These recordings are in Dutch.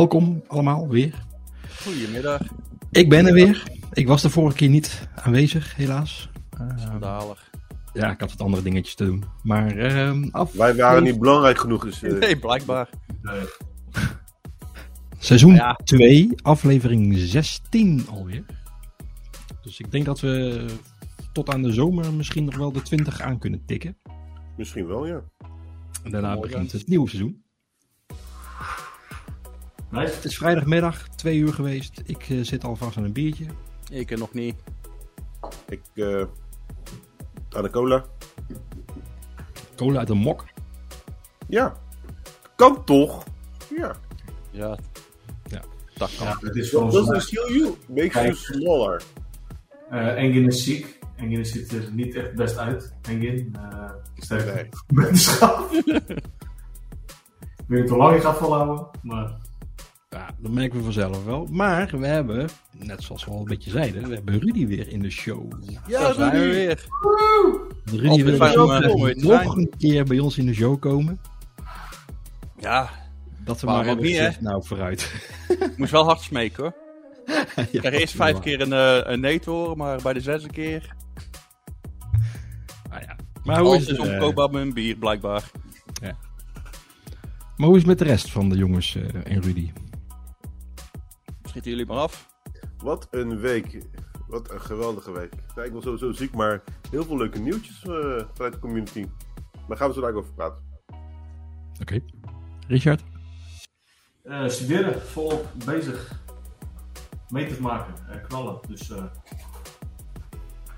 welkom allemaal weer. Goedemiddag. Ik ben er weer. Ik was de vorige keer niet aanwezig, helaas. Uh, Schandalig. ja, ik had wat andere dingetjes te doen. Maar ehm af... Wij waren niet belangrijk genoeg. Dus, eh, Nee, blijkbaar. Seizoen Ja. 2, aflevering 16 alweer. Dus ik denk dat we tot aan de zomer misschien nog wel de 20 aan kunnen tikken. Misschien wel, ja. En daarna Mooi, begint het nieuwe seizoen. Nice. Het is vrijdagmiddag, twee uur geweest. Ik eh, zit alvast aan een biertje. Ik nog niet. Ik, eh aan de cola. Cola uit een mok. Ja. Kan toch? Ja. Ja. Ja. Dat kan. Het is still you. Makes you smaller. eh Engin is ziek. Engin ziet er niet echt best uit. Engin. eh sterk Nee. Ik weet niet hoe lang ik ga volhouden. Maar Ja, dat merken we vanzelf wel. Maar we hebben, net zoals we al een beetje zeiden, we hebben Rudy weer in de show. Ja, Daar zijn we Rudy. weer. Rudy Altijd wil dus eh, nog een keer bij ons in de show komen. Ja, Dat we maar niet, hè? nou vooruit. ik moest wel hard smeken hoor. Ik kreeg eerst vijf keer een, eh, een nee te horen, maar bij de zesde keer. Ah, ja. Maar, hoe is het, eh, omkoopbaar met een bier, blijkbaar. maar hoe is het met de rest van de jongens eh, en Rudy? Schieten jullie maar af. Wat een week. Wat een geweldige week. Ja, ik was sowieso ziek, maar heel veel leuke nieuwtjes eh, vanuit de community. Daar gaan we zo dadelijk over praten. Oké. Richard? eh, studeren, volop bezig. Meters maken, eh, knallen. Dus eh,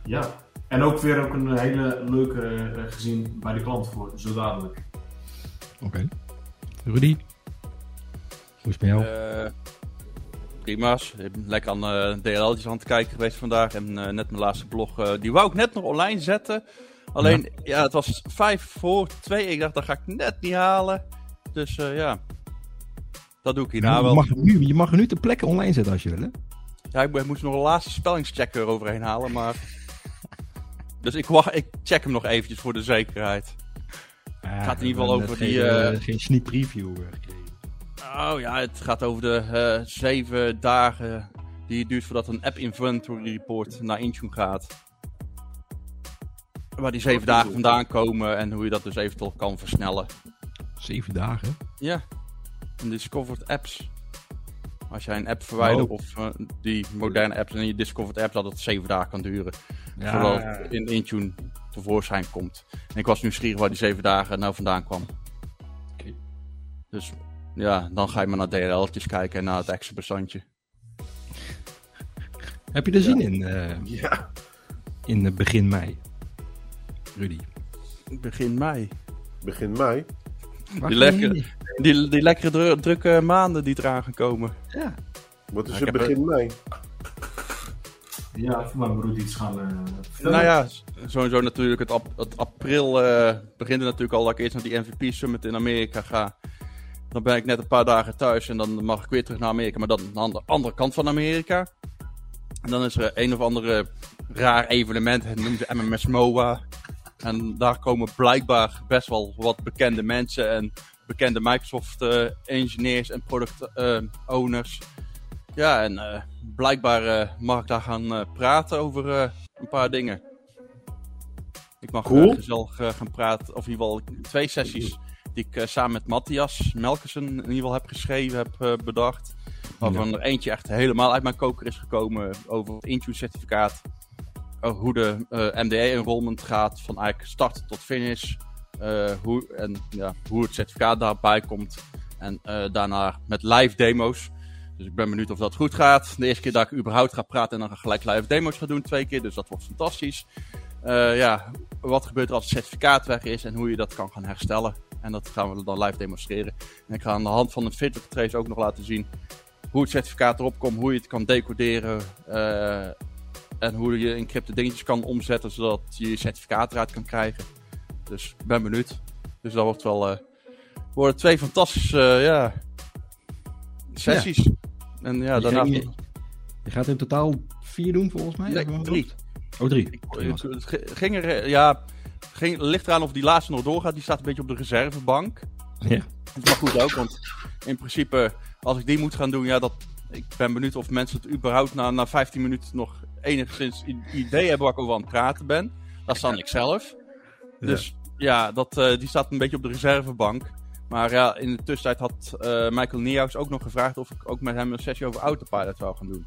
ja. En ook weer ook een hele leuke gezien bij de klant voor zo dadelijk. Oké. Rudy? Hoe is het met jou? Prima's. Ik ben lekker aan eh DLL'tjes aan het kijken geweest vandaag. En eh, net mijn laatste blog, eh, die wou ik net nog online zetten. Alleen, ja, het was vijf voor twee. Ik dacht, dat ga ik net niet halen. Dus ja, dat doe ik hierna je, wel. mag nu, je mag nu ter plekke online zetten als je wil, hè? Ja, ik mo- moest nog een laatste spellingscheck eroverheen halen, maar... Dus ik, wacht, ik check hem nog eventjes voor de zekerheid. gaat in ieder geval over die, eh, geen sneak preview. Oh ja, het gaat over de eh, zeven dagen die het duurt voordat een app inventory report naar Intune gaat. Waar die zeven dagen vandaan komen en hoe je dat dus eventueel kan versnellen. Zeven dagen? Ja, en discovered apps. Als jij een app verwijdert Oh. of eh, die moderne apps en je discovered app, dat het zeven dagen kan duren. Ja. Voordat het in Intune tevoorschijn komt. En ik was nieuwsgierig waar die zeven dagen nou vandaan kwam. Oké. Dus ja, dan ga je maar naar DLL'tjes kijken en naar het extra bestandje. Heb je er zin in, eh, Ja. in eh, begin mei? Rudy. Begin mei. Begin mei. Die? Die, die lekkere dru- drukke maanden die eraan gaan komen. Ja. Wat is Ja, ik het begin mei? Ja, voor mijn broer iets gaan eh. Nou ja, sowieso natuurlijk het, ap- het april eh, begint er natuurlijk al dat ik eerst naar die MVP Summit in Amerika ga. Dan ben ik net een paar dagen thuis en dan mag ik weer terug naar Amerika, maar dan aan de andere kant van Amerika. En dan is er een of andere raar evenement, het noemen ze MMS MOA. En daar komen blijkbaar best wel wat bekende mensen en bekende Microsoft eh, engineers en product eh, owners. Ja, en eh, blijkbaar mag ik daar gaan praten over een paar dingen. Ik mag Cool. gezellig gaan praten, of in ieder geval twee sessies die ik eh, samen met Matthias Melkersen in ieder geval heb geschreven, heb eh, bedacht. Waarvan er eentje echt helemaal uit mijn koker is gekomen over het Intune certificaat. Over hoe de eh, MDE enrollment gaat, van eigenlijk start tot finish. Hoe, en ja, hoe het certificaat daarbij komt. En daarna met live demo's. Dus ik ben benieuwd of dat goed gaat. De eerste keer dat ik überhaupt ga praten en dan gelijk live demo's ga doen, twee keer. Dus dat wordt fantastisch. Ja, wat gebeurt er als het certificaat weg is en hoe je dat kan gaan herstellen. En dat gaan we dan live demonstreren. En ik ga aan de hand van een Fitbit trace ook nog laten zien hoe het certificaat erop komt, hoe je het kan decoderen. eh, en hoe je encrypte dingetjes kan omzetten zodat je je certificaat eruit kan krijgen. Dus ik ben benieuwd. Dus dat wordt wel. eh worden twee fantastische eh, ja, sessies. En ja, Je daarna. ging- Je gaat in totaal vier doen volgens mij? Nee, drie. Oh, drie. Het ging er, ja, ging, ligt eraan of die laatste nog doorgaat. Die staat een beetje op de reservebank. Ja. Dat is maar goed ook, want in principe, als ik die moet gaan doen, ja, dat, ik ben benieuwd of mensen het überhaupt na, na 15 minuten nog enigszins idee hebben waar ik over aan het praten ben. Dat is dan ik zelf. Dus ja, dat, eh, die staat een beetje op de reservebank. Maar ja, in de tussentijd had eh, Michael Niehaus ook nog gevraagd of ik ook met hem een sessie over Autopilot zou gaan doen.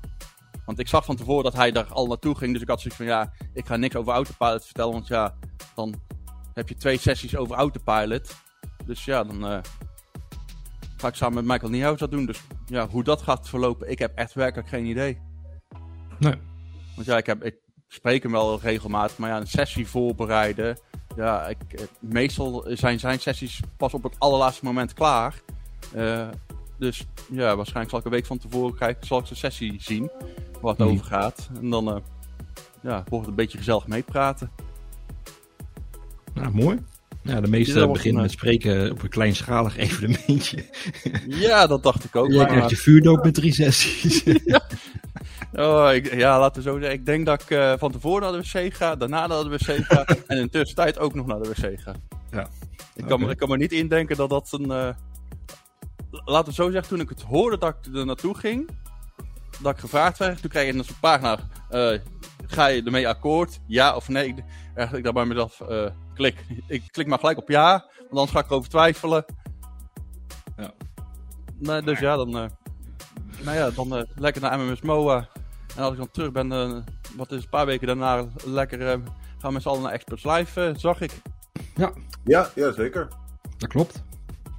Want ik zag van tevoren dat hij daar al naartoe ging. Dus ik had zoiets van, ja, ik ga niks over Autopilot vertellen. Want ja, dan heb je twee sessies over Autopilot. Dus ja, dan eh, ga ik samen met Michael Niehaus dat doen. Dus ja, hoe dat gaat verlopen, ik heb echt werkelijk geen idee. Nee. Want ja, ik, heb, ik spreek hem wel regelmatig, maar ja, een sessie voorbereiden. Ja, ik, eh, meestal zijn zijn sessies pas op het allerlaatste moment klaar. Eh, dus ja, waarschijnlijk zal ik een week van tevoren kijken, zal ik sessie zien, waar het Mhm. over gaat. En dan eh, ja, wordt het een beetje gezellig meepraten. Nou, mooi. Ja, de Ja, meeste beginnen met spreken op een kleinschalig evenementje. Ja, dat dacht ik ook. Jij maar- krijgt je vuurdoop met drie sessies. Oh, ik, ja, laten we zo zeggen. Ik denk dat ik eh, van tevoren naar de wc ga, daarna naar de wc ga en in de tussentijd ook nog naar de wc ga. Ja. Ik kan, me, ik kan me niet indenken dat dat een... eh, laten we zo zeggen, toen ik het hoorde dat ik er naartoe ging, dat ik gevraagd werd, toen kreeg je een soort pagina, eh, ga je ermee akkoord, ja of nee? Ik, eigenlijk daar bij mezelf, eh, klik. Ik klik maar gelijk op ja, want anders ga ik erover twijfelen. Ja. Nee, dus ja, dan... eh, nou ja, dan eh, lekker naar MMS MOA. En als ik dan terug ben, wat is een paar weken daarna, lekker eh, gaan we met z'n allen naar Experts Live, eh, zag ik. Ja, ja, zeker. Dat klopt.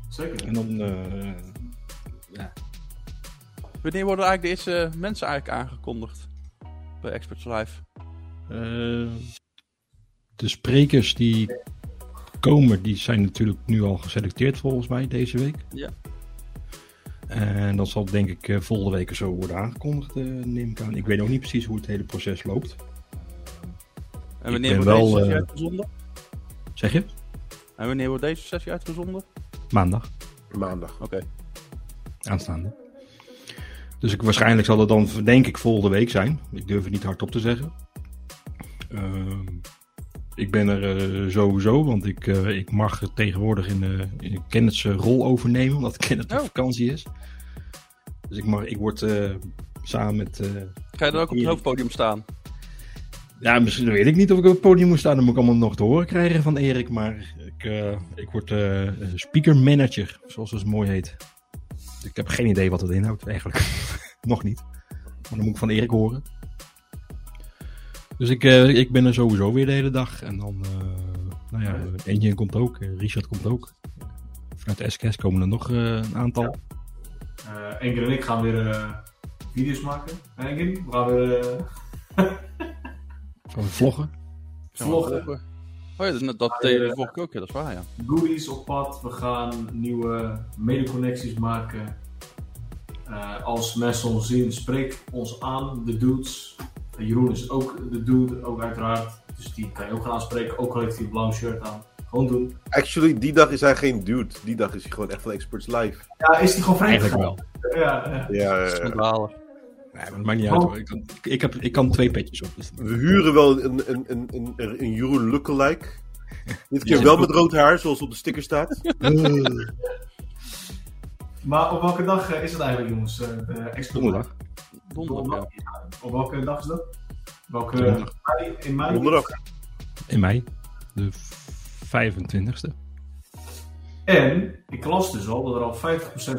Zeker. En dan... eh, ja. Wanneer worden eigenlijk de eerste mensen eigenlijk aangekondigd bij Experts Live? Eh, de sprekers die komen, die zijn natuurlijk nu al geselecteerd volgens mij deze week. Ja. En dat zal denk ik eh, volgende week zo worden aangekondigd, eh, neem ik aan. Ik weet ook niet precies hoe het hele proces loopt. En wanneer ben wordt wel, deze sessie uitgezonden? Zeg je? En wanneer wordt deze sessie uitgezonden? Maandag, Maandag. Oké. Aanstaande. Dus ik, waarschijnlijk zal het dan, denk ik, volgende week zijn. Ik durf het niet hardop te zeggen. Ehm, ik ben er eh, sowieso, want ik, eh, ik mag tegenwoordig in, de in Kenneth's rol overnemen, omdat Kenneth op Oh. vakantie is. Dus ik, mag, ik word eh, samen met... Ga je dan ook op het hoofdpodium staan? ja, misschien weet ik niet of ik op het podium moet staan. Dan moet ik allemaal nog te horen krijgen van Erik. Maar ik, ik word speaker manager, zoals het mooi heet. Ik heb geen idee wat het inhoudt eigenlijk. nog niet. Maar dan moet ik van Erik horen. Dus ik, eh, ik ben er sowieso weer de hele dag. En dan, eh nou ja, Engine komt ook. eh, Richard komt ook. Vanuit de SKS komen er nog eh, een aantal. Eh Engel en ik gaan weer eh, video's maken. Engel? We gaan weer Van vloggen. vloggen. Oh ja, dat, dat deed je de vorige keer ook, ja, dat is waar, ja. goodies op pad. We gaan nieuwe medeconnecties maken. Eh, als mensen ons zien, spreek ons aan, de dudes. Eh, Jeroen is ook de dude, ook uiteraard. Dus die kan je ook gaan aanspreken, ook al heeft hij een blauw shirt aan. Gewoon doen. Actually, die dag is hij geen dude. Die dag is hij gewoon echt van Experts Live. Ja, is die gewoon vreemd Eigenlijk wel. Ja, ja. Ja, eh, Schandalig. Nee, maar dat maakt niet uit hoor. Ik, kan- ik, heb, ik kan twee petjes op. Dus we huren wel een, een, een, een, een Jeroen lookalike. Dit keer wel met rood haar, zoals op de sticker staat. Maar op welke dag eh, is het eigenlijk, jongens? eh, de Donderdag. Donderdag, ja. Op welke dag is dat? Welke Donderdag. mei? In mei? Donderdag. In mei. De 25ste. En ik las dus al dat er al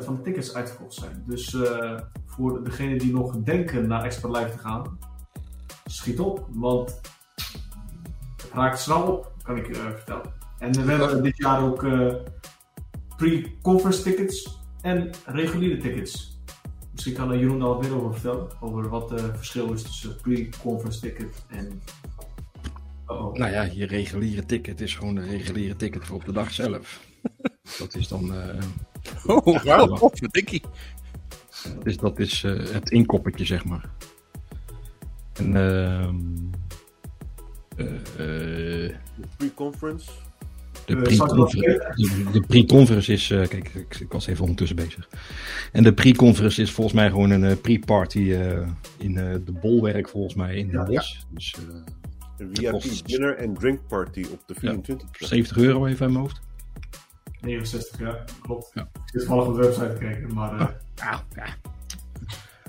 50% van de tickets uitverkocht zijn. Dus eh, voor degenen die nog denken naar Expert Live te gaan, schiet op, want het raakt snel op, kan ik je eh, vertellen. En we hebben dit jaar ook eh, pre-conference tickets en reguliere tickets. Misschien kan er Jeroen daar wat meer over vertellen, over wat het verschil is tussen pre-conference ticket en... Oh, Nou ja, je reguliere ticket is gewoon de reguliere ticket voor op de dag zelf. Dat is dan eh, Oh, Ja. oh, oh, verdikkie. Dat is, dat is eh, het inkoppertje, zeg maar. En ehm eh, eh, De pre-conference. de Eh, pre-conference de, de pre-conference is... eh, kijk, ik, ik was even ondertussen bezig. En de pre-conference is volgens mij gewoon een eh, pre-party eh, in eh, de Bolwerk, volgens mij, in Den Ja, Bosch. Dus eh, Een kost- VIP dinner en drink party op de 24. 70 euro even in mijn hoofd. 69, ja, klopt. Ja. Ik zit toevallig op de website te kijken, maar eh, Ah, ja.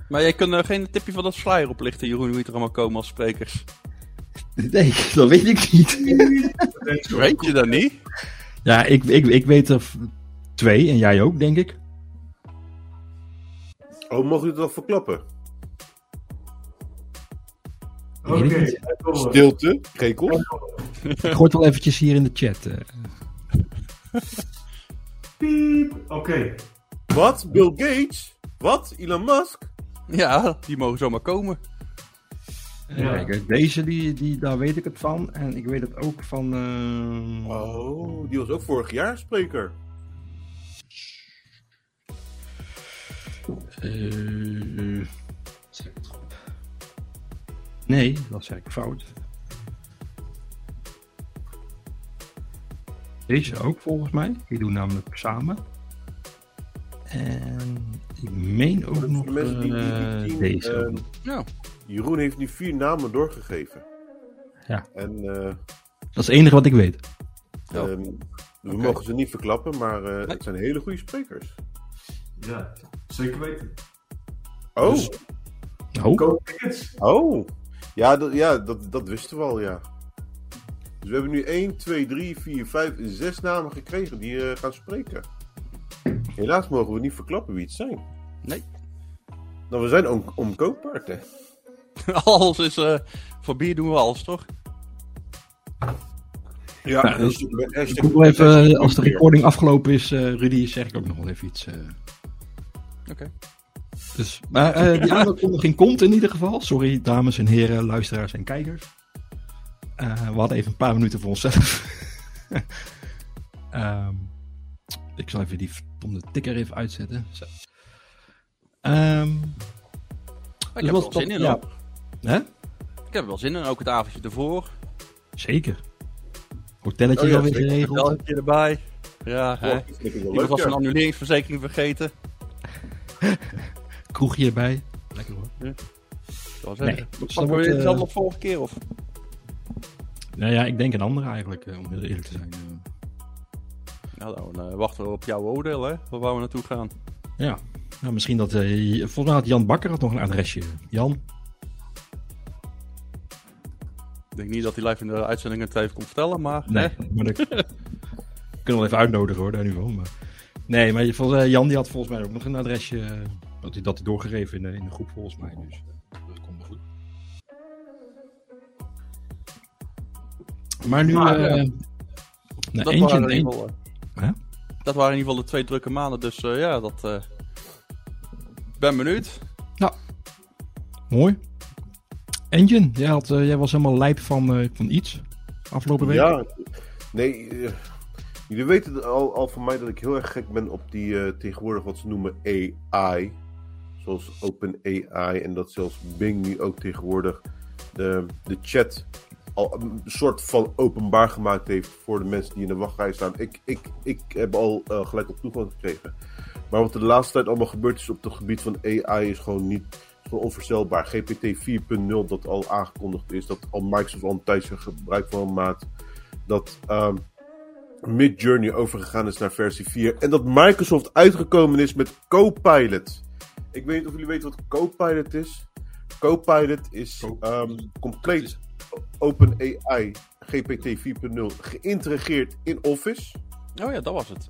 Maar jij kunt er geen tipje van dat flyer oplichten, Jeroen, wie er allemaal komen als sprekers. Nee, dat weet ik niet. Weet je dat niet? Ja, ik, ik, ik weet er twee en jij ook, denk ik. Oh, mogen jullie het al verklappen? Oké, er. Stilte, Gekels. Ik gooi het wel eventjes hier in de chat. Piep. Oké. Wat? Bill Gates? Wat? Elon Musk? Ja, die mogen zomaar komen. Even kijken, Deze, die, die, daar weet ik het van. En ik weet het ook van... eh, Oh, die was ook vorig jaar spreker. eh, zeg ik het goed? Nee, dat zeg ik fout. Deze ook volgens mij. Die doen namelijk samen. En ik meen ook nog de mensen die, die, die eh, deze. nog. Ja. Jeroen heeft nu vier namen doorgegeven. Ja. En eh, Dat is het enige wat ik weet. Ehm, we mogen ze niet verklappen, maar eh, het zijn hele goede sprekers. Ja, zeker weten. Oh, Dus- Oh, Koop tickets. oh. Ja, dat, ja dat, dat wisten we al, ja. Dus we hebben nu 1, 2, 3, 4, 5, 6 namen gekregen die eh, gaan spreken. Helaas mogen we niet verklappen wie het zijn. Nee. Nou, we zijn om, omkoopparten. Alles is... eh voor bier doen we alles, toch? Ja, Ja, dus, ik even, als de recording afgelopen is, eh, Rudy, zeg ik ook nog wel even iets. eh. Oké. Dus, maar eh, die aankondiging komt in ieder geval. Sorry, dames en heren, luisteraars en kijkers. Eh, we hadden even een paar minuten voor onszelf. Ehm, ik zal even die verdomde ticker even uitzetten. Zo. Ehm, Ik dus heb wat- wel zin in, ja. Hè? Ik heb er wel zin in, ook het avondje ervoor. Zeker. Hotelletje Oh ja, alweer geregeld. Belletje erbij. Ja, hè. Dat ik was ja. een annuleringsverzekering vergeten. Kroegje erbij. Lekker hoor. Dat was Nee, dan we wordt, weer dezelfde als vorige keer, of? Nou ja, ik denk een andere eigenlijk, eh, om heel eerlijk te zijn. Nou, dan eh, wachten we op jouw oordeel, hè? Waar we naartoe gaan. Ja, nou, misschien dat. eh, volgens mij had Jan Bakker had nog een adresje. Jan? Ik denk niet dat hij live in de uitzending het even kon vertellen, maar... Nee, Hè? maar dat kunnen we wel even uitnodigen hoor, daar nu van. Maar... Nee, maar volgens, Jan die had volgens mij ook nog een adresje. dat hij dat doorgegeven in de, in de groep volgens mij. Dus dat Maar nu. Maar, eh nou, dat, eentje, waren in een- ieder geval, eh, dat waren in ieder geval de twee drukke maanden, dus eh, ja, dat... eh ben benieuwd. Mooi. Engine, jij, had, jij was helemaal lijp van, eh, van iets afgelopen week. Ja, nee. jullie weten al, al van mij dat ik heel erg gek ben op die eh, tegenwoordig wat ze noemen AI. Zoals OpenAI en dat zelfs Bing nu ook tegenwoordig de, de chat al een soort van openbaar gemaakt heeft voor de mensen die in de wachtrij staan. Ik, ik, ik heb al eh, gelijk op toegang gekregen. Maar wat er de laatste tijd allemaal gebeurd is op het gebied van AI is gewoon niet is gewoon onvoorstelbaar. GPT 4.0 dat al aangekondigd is, dat al Microsoft al een tijdje gebruik van maakt. Dat ehm Midjourney overgegaan is naar versie 4. En dat Microsoft uitgekomen is met Copilot. Ik weet niet of jullie weten wat Copilot is. Copilot is ehm, compleet OpenAI GPT 4.0 geïntegreerd in Office. Oh ja, dat was het.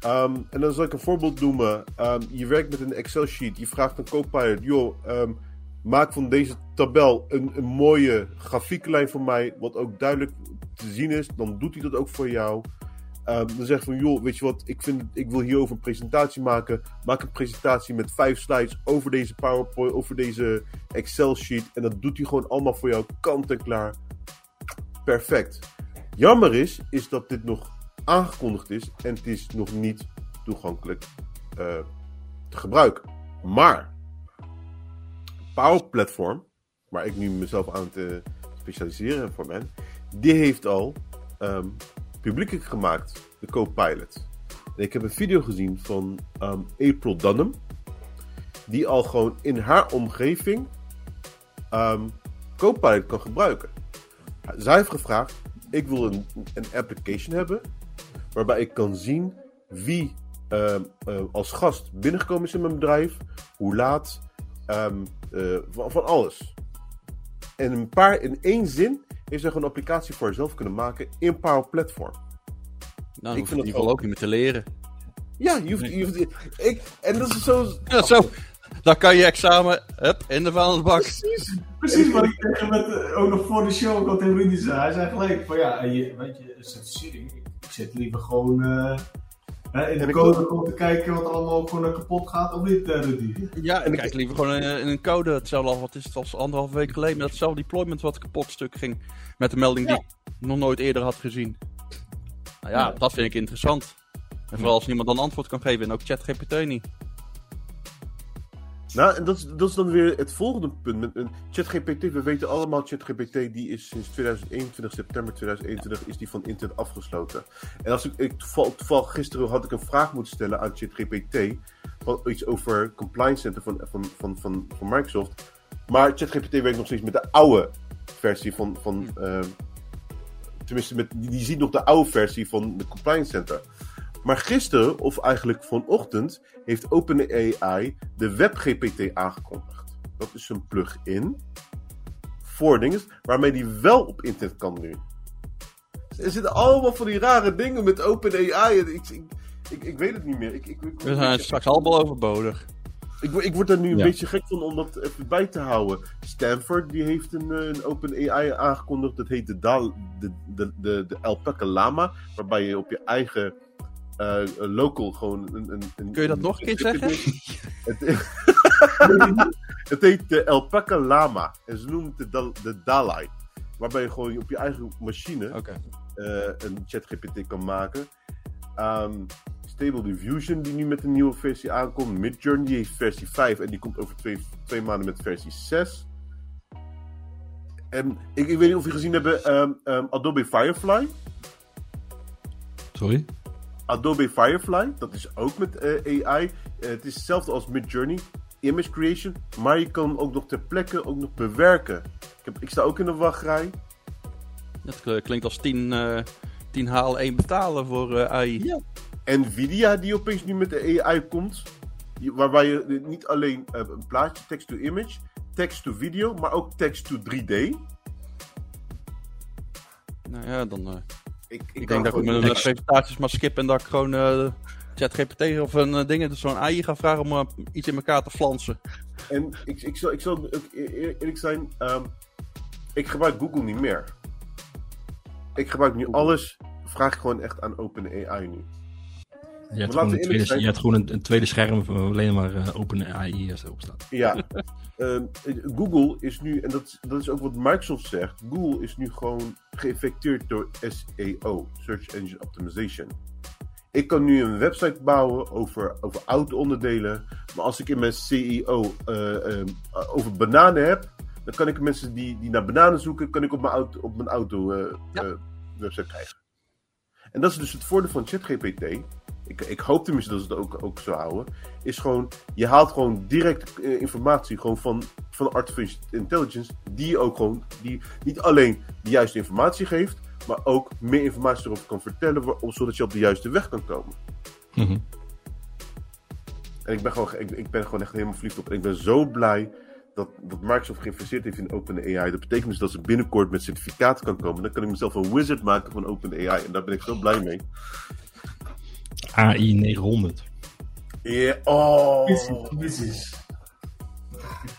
Ehm, en dan zal ik een voorbeeld noemen. Ehm, je werkt met een Excel-sheet. Je vraagt een Copilot: joh, ehm, maak van deze tabel een, een mooie grafieklijn voor mij. Wat ook duidelijk te zien is. Dan doet hij dat ook voor jou. Ehm, dan zegt van: joh, weet je wat, ik, vind, ik wil hierover een presentatie maken. Maak een presentatie met vijf slides over deze PowerPoint, over deze Excel-sheet. En dat doet hij gewoon allemaal voor jou, kant en klaar. Perfect. Jammer is, is dat dit nog aangekondigd is en het is nog niet toegankelijk eh, te gebruiken. Maar Power Platform, waar ik nu mezelf aan eh, specialiseren voor ben, die heeft al ehm, publiekelijk gemaakt, de Copilot. En ik heb een video gezien van ehm, April Dunham, die al gewoon in haar omgeving ehm, Copilot kan gebruiken. Zij heeft gevraagd: ik wil een, een application hebben waarbij ik kan zien wie ehm, eh, als gast binnengekomen is in mijn bedrijf, hoe laat, eh, van, van alles. En een paar, in één zin heeft zij gewoon een applicatie voor zichzelf kunnen maken in Power Platform. Nou, Ik vind vind in het ieder geval ook- ook niet meer te leren. Ja, je hoeft, je hoeft ik, en dat is zo... Ja, zo. Dan kan je examen, hup, in de vuilnisbak. Precies. Precies wat ik tegen met, eh, ook nog voor de show wat tegen Rudy zei. Hij zei gelijk van ja, je, weet je, een certificering. Ik, ik zit liever gewoon eh, hè, in de code om te kijken wat er allemaal gewoon eh, kapot gaat of niet, eh, Rudy. Ja, En ik- kijk liever gewoon in, in een code. Hetzelfde al, wat is het, als anderhalf week geleden. Met hetzelfde deployment wat kapot stuk ging. Met de melding die ik nog nooit eerder had gezien. Nou ja, Ja. dat vind ik interessant. En vooral als niemand dan antwoord kan geven. En ook ChatGPT niet. Nou, en dat is, dat is dan weer het volgende punt. Met een ChatGPT, we weten allemaal, ChatGPT die is sinds 2021, september 2021, is die van internet afgesloten. En als ik, ik toeval, toevallig gisteren had ik een vraag moeten stellen aan ChatGPT, iets over Compliance Center van, van, van, van, van Microsoft. Maar ChatGPT werkt nog steeds met de oude versie van, van eh, tenminste, met, die ziet nog de oude versie van de Compliance Center. Maar gisteren, of eigenlijk vanochtend, heeft OpenAI de WebGPT aangekondigd. Dat is een plugin voor dingen waarmee die wel op internet kan nu. Er zitten allemaal van die rare dingen met OpenAI. en Ik, ik, ik, ik weet het niet meer. Ik, ik, ik, We zijn straks allemaal overbodig. ik, word- ik word daar nu een Ja. beetje gek van om dat even bij te houden. Stanford die heeft een, eh, een OpenAI aangekondigd. Dat heet de, Dal, de, de, de, de Alpaca Lama. Waarbij je op je eigen eh, local gewoon een, een, een... Kun je dat nog een keer zeggen? Het, het heet de Alpaca Lama. En ze noemen het de, Dal- de Dalai. Waarbij je gewoon op je eigen machine Oké. eh, een ChatGPT kan maken. Ehm, Stable Diffusion, die nu met een nieuwe versie aankomt. Midjourney, heeft versie 5 en die komt over twee, twee maanden met versie 6. En ik, ik weet niet of jullie gezien hebben ehm, ehm, Adobe Firefly. Sorry? Adobe Firefly, dat is ook met eh, AI. Eh, het is hetzelfde als Midjourney, image creation, maar je kan hem ook nog ter plekke ook nog bewerken. Ik, heb, ik sta ook in de wachtrij. Dat eh, klinkt als 10 eh 10 halen 1 betalen voor eh, AI. Nvidia die opeens nu met de AI komt. Waarbij je niet alleen eh, een plaatje, text-to-image, text-to-video, maar ook text-to-3D. Nou ja, dan... eh, Ik, ik, Ik kan denk dat ik mijn presentaties maar skip en dat ik gewoon eh ChatGPT of een uh, ding, dus zo'n AI ga vragen om eh, iets in elkaar te flansen. En ik, ik, zal, ik zal ook eer- eerlijk zijn, ehm, ik gebruik Google niet meer. Ik gebruik nu alles, vraag ik gewoon echt aan OpenAI nu. Je hebt, gewoon een, tweede, zijn. je hebt gewoon een, een tweede scherm waar alleen maar eh, open AI op staat. Ja, ehm, Google is nu, en dat, is- dat is ook wat Microsoft zegt, Google is nu gewoon geïnfecteerd door SEO, Search Engine Optimization. Ik kan nu een website bouwen over, over auto-onderdelen, maar als ik in mijn CEO eh, ehm, over bananen heb, dan kan ik mensen die, die naar bananen zoeken, kan ik op mijn auto, op mijn auto eh, Ja. eh, website krijgen. En dat is dus het voordeel van ChatGPT. Ik, ik hoop tenminste dat ze het ook, ook zo houden. Is gewoon, je haalt gewoon direct eh, informatie gewoon van, van artificial intelligence. Die ook gewoon, die niet alleen de juiste informatie geeft, maar ook meer informatie erover kan vertellen, wa- zodat je op de juiste weg kan komen. Mhm. En ik ben gewoon, ik, ik ben gewoon echt helemaal verliefd op. En ik ben zo blij dat, dat Microsoft geïnvesteerd heeft in OpenAI. Dat betekent dus dat ze binnenkort met certificaten kan komen. Dan kan ik mezelf een wizard maken van OpenAI. En daar ben ik zo blij mee. AI 900. Ja, oh. Precies,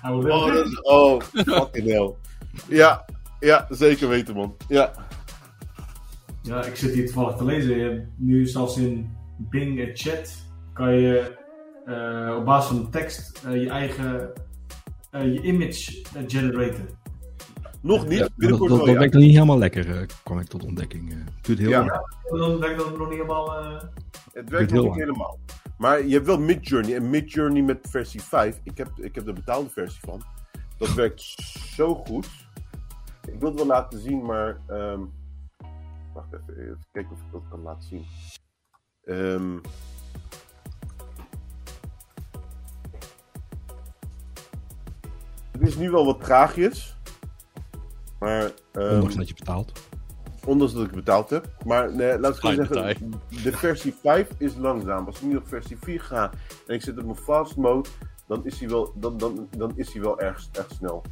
Oh, dat is- oh, fucking hell. Ja, ja, zeker weten, man. Ja. Ja, ik zit hier toevallig te lezen. Je hebt nu zelfs in Bing en Chat kan je eh, op basis van de tekst eh, je eigen eh, je image generaten. Nog niet, Ja, dat binnenkort dat, ja. werkt nog niet helemaal lekker, eh, kwam ik tot ontdekking. eh. Het duurt heel Ja. lang. Dan denk ik dat het nog niet helemaal. eh, Het werkt heel nog niet lang. helemaal. Maar je hebt wel Midjourney. En Midjourney met versie 5. Ik heb, ik heb de betaalde versie van. Dat werkt zo goed. Ik wil het wel laten zien, maar... ehm, wacht even, even kijken of ik dat kan laten zien. Ehm, het is nu wel wat traagjes. Maar... ehm, Ondanks dat je betaalt. Ondanks dat ik betaald heb. Maar nee, laat ik gewoon zeggen, de versie 5 is langzaam. Als ik nu op versie 4 ga en ik zit op mijn fast mode, dan is hij wel, dan, dan, dan is hij wel erg, erg snel.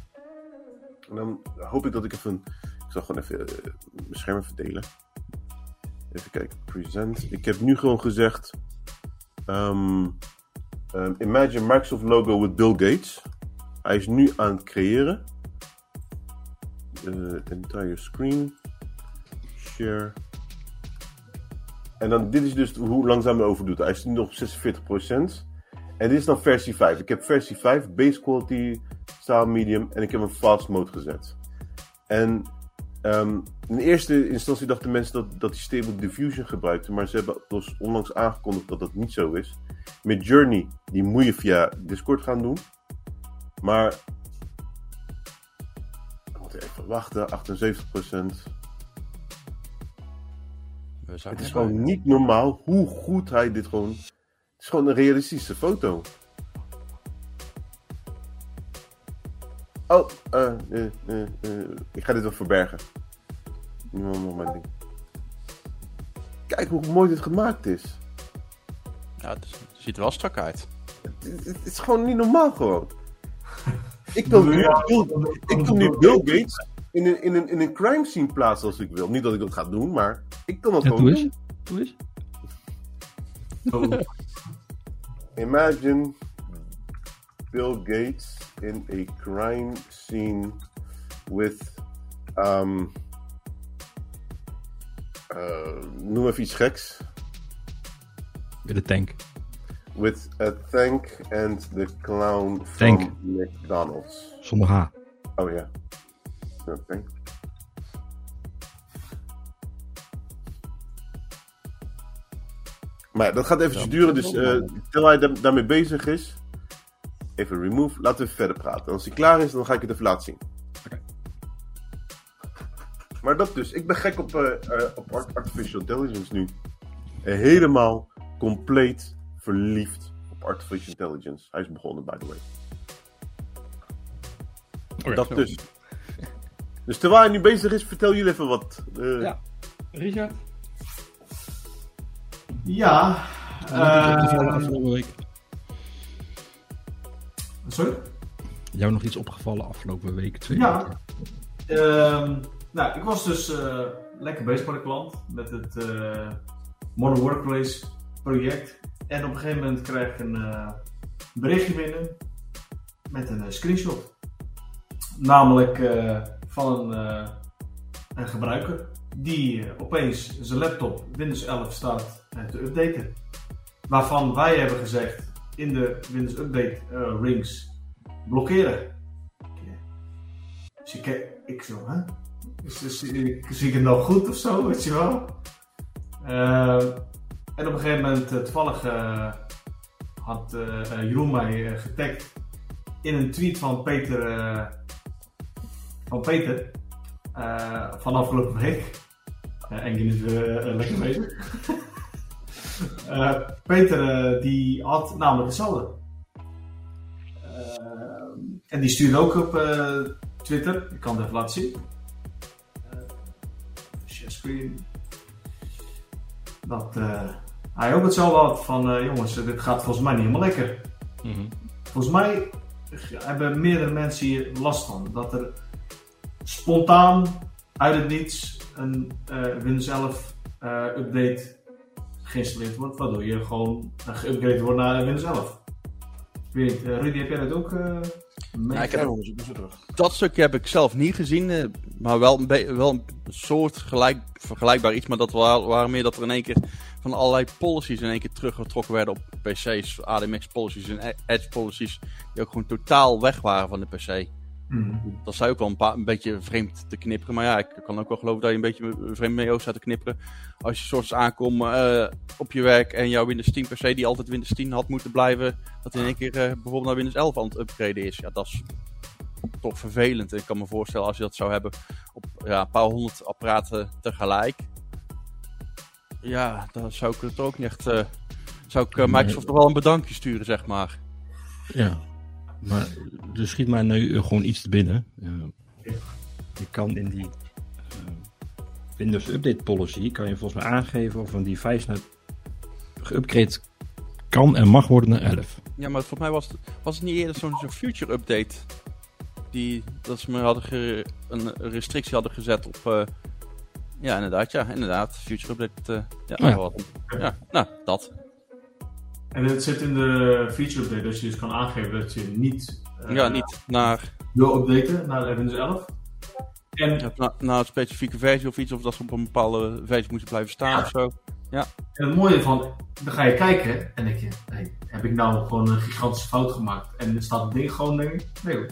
En dan hoop ik dat ik even, ik zal gewoon even eh, mijn scherm even delen. Even kijken, present. Ik heb nu gewoon gezegd, ehm, ehm, imagine Microsoft logo with Bill Gates. Hij is nu aan het creëren. Entire screen. Share. En dan, dit is dus hoe langzaam hij overdoet. Hij is nu nog op 46%. En dit is dan versie 5. Ik heb versie 5, base quality, style medium. En ik heb een fast mode gezet. En um, in eerste instantie dachten mensen dat, dat hij Stable Diffusion gebruikte. Maar ze hebben dus onlangs aangekondigd dat dat niet zo is. Met Journey, die moet je via Discord gaan doen. Maar. Wachten, 78%. Het is gewoon niet normaal hoe goed hij dit gewoon. Het is gewoon een realistische foto. Oh, uh, uh, uh, ik ga dit wel verbergen. Niemand nog mijn ding. Kijk hoe mooi dit gemaakt is. Ja, het, is- het ziet er wel strak uit. Het, het- het is gewoon niet normaal gewoon. Ik kan nu ik nu Bill Gates in een, in, een, in een crime scene plaatsen als ik wil. Niet dat ik dat ga doen, maar ik kan dat Ja, gewoon doe doen. Doe eens. Oh, Imagine Bill Gates in a crime scene with. Um, uh, noem even iets geks. Bij de tank. With a tank and the clown from Tank. McDonald's. Zonder H. Oh ja. Ja, tank. Maar dat gaat eventjes duren, dus eh, terwijl hij daar- daarmee bezig is, even remove, laten we verder praten. Als hij klaar is, dan ga ik het even laten zien. Maar dat dus, ik ben gek op, eh, eh, op art- artificial intelligence nu. Eh, helemaal compleet verliefd op artificial intelligence. Hij is begonnen, by the way. dat dus. Dus terwijl hij nu bezig is, vertel jullie even wat. eh, Ja. Richard? ja. opgevallen eh, afgelopen week? sorry? Jou nog iets opgevallen afgelopen week? Twee Ja. Ehm, nou, ik was dus eh, lekker bezig bij de klant met het eh, Modern Workplace project. En op een gegeven moment krijg ik een eh, berichtje binnen met een screenshot. Namelijk eh, van een, eh, een gebruiker die eh, opeens zijn laptop Windows 11 staat eh, te updaten. Waarvan wij hebben gezegd in de Windows Update rings blokkeren. Dus ik, ik zo, hè? Dus, zie ik het nog goed of zo, weet je wel? En op een gegeven moment, toevallig, had eh, Jeroen mij getagd in een tweet van Peter, van Peter, eh, van afgelopen week. Uh, Engin is weer lekker bezig. Eh, Peter, eh, die had namelijk hetzelfde. En die stuurde ook op Twitter. Ik kan het even laten zien. Share screen. Dat hij ook hetzelfde had van jongens, dit gaat volgens mij niet helemaal lekker. Mhm. Volgens mij hebben meerdere mensen hier last van. Dat er spontaan uit het niets een eh, Windows 11 eh, update geïnstalleerd wordt. Waardoor je gewoon uh, geüpgrade wordt naar Windows 11. Ik weet niet, eh, Rudy, heb jij dat ook? eh mee- Ja, ik heb- Dat stukje heb ik zelf niet gezien, eh, maar wel een, wel een soort gelijk, vergelijkbaar iets. Maar dat wa- waren meer dat er in één keer van allerlei policies in één keer teruggetrokken werden op PC's. ADMX policies en Edge policies, die ook gewoon totaal weg waren van de PC. Mhm. Dat zou ook wel een, paar, een beetje vreemd te knipperen. Maar ja, ik kan ook wel geloven dat je een beetje vreemd mee staat te knipperen. Als je soms aankomt eh, op je werk en jouw Windows 10 PC, die altijd Windows 10 had moeten blijven, dat in één keer eh, bijvoorbeeld naar Windows 11 aan het upgraden is. Ja, dat is toch vervelend. En ik kan me voorstellen als je dat zou hebben op ja, een paar honderd apparaten tegelijk. Ja, dan zou ik het ook niet echt. eh, zou ik Microsoft toch wel een bedankje sturen, zeg maar. Ja. Maar er schiet mij nu gewoon iets te binnen. Je kan in die eh, Windows Update Policy kan je volgens mij aangeven of een device nou geüpgrade kan en mag worden naar 11. Ja, maar voor mij was het, was het niet eerder zo'n zo'n future update. Die, dat ze me hadden ge- een restrictie hadden gezet op... eh, ja, inderdaad, ja, inderdaad. Future update, eh, ja, Oh ja. wat- ja, nou, dat. En het zit in de feature update dat je dus kan aangeven dat je niet eh, ja, niet naar, wil updaten naar Windows 11. En, ja, na- naar een specifieke versie of iets, of dat ze op een bepaalde versie moesten blijven staan Ja. of zo. en het mooie van, dan ga je kijken en denk je, hey, heb ik nou gewoon een gigantische fout gemaakt? En er staat het ding gewoon, denk ik, nee hoor.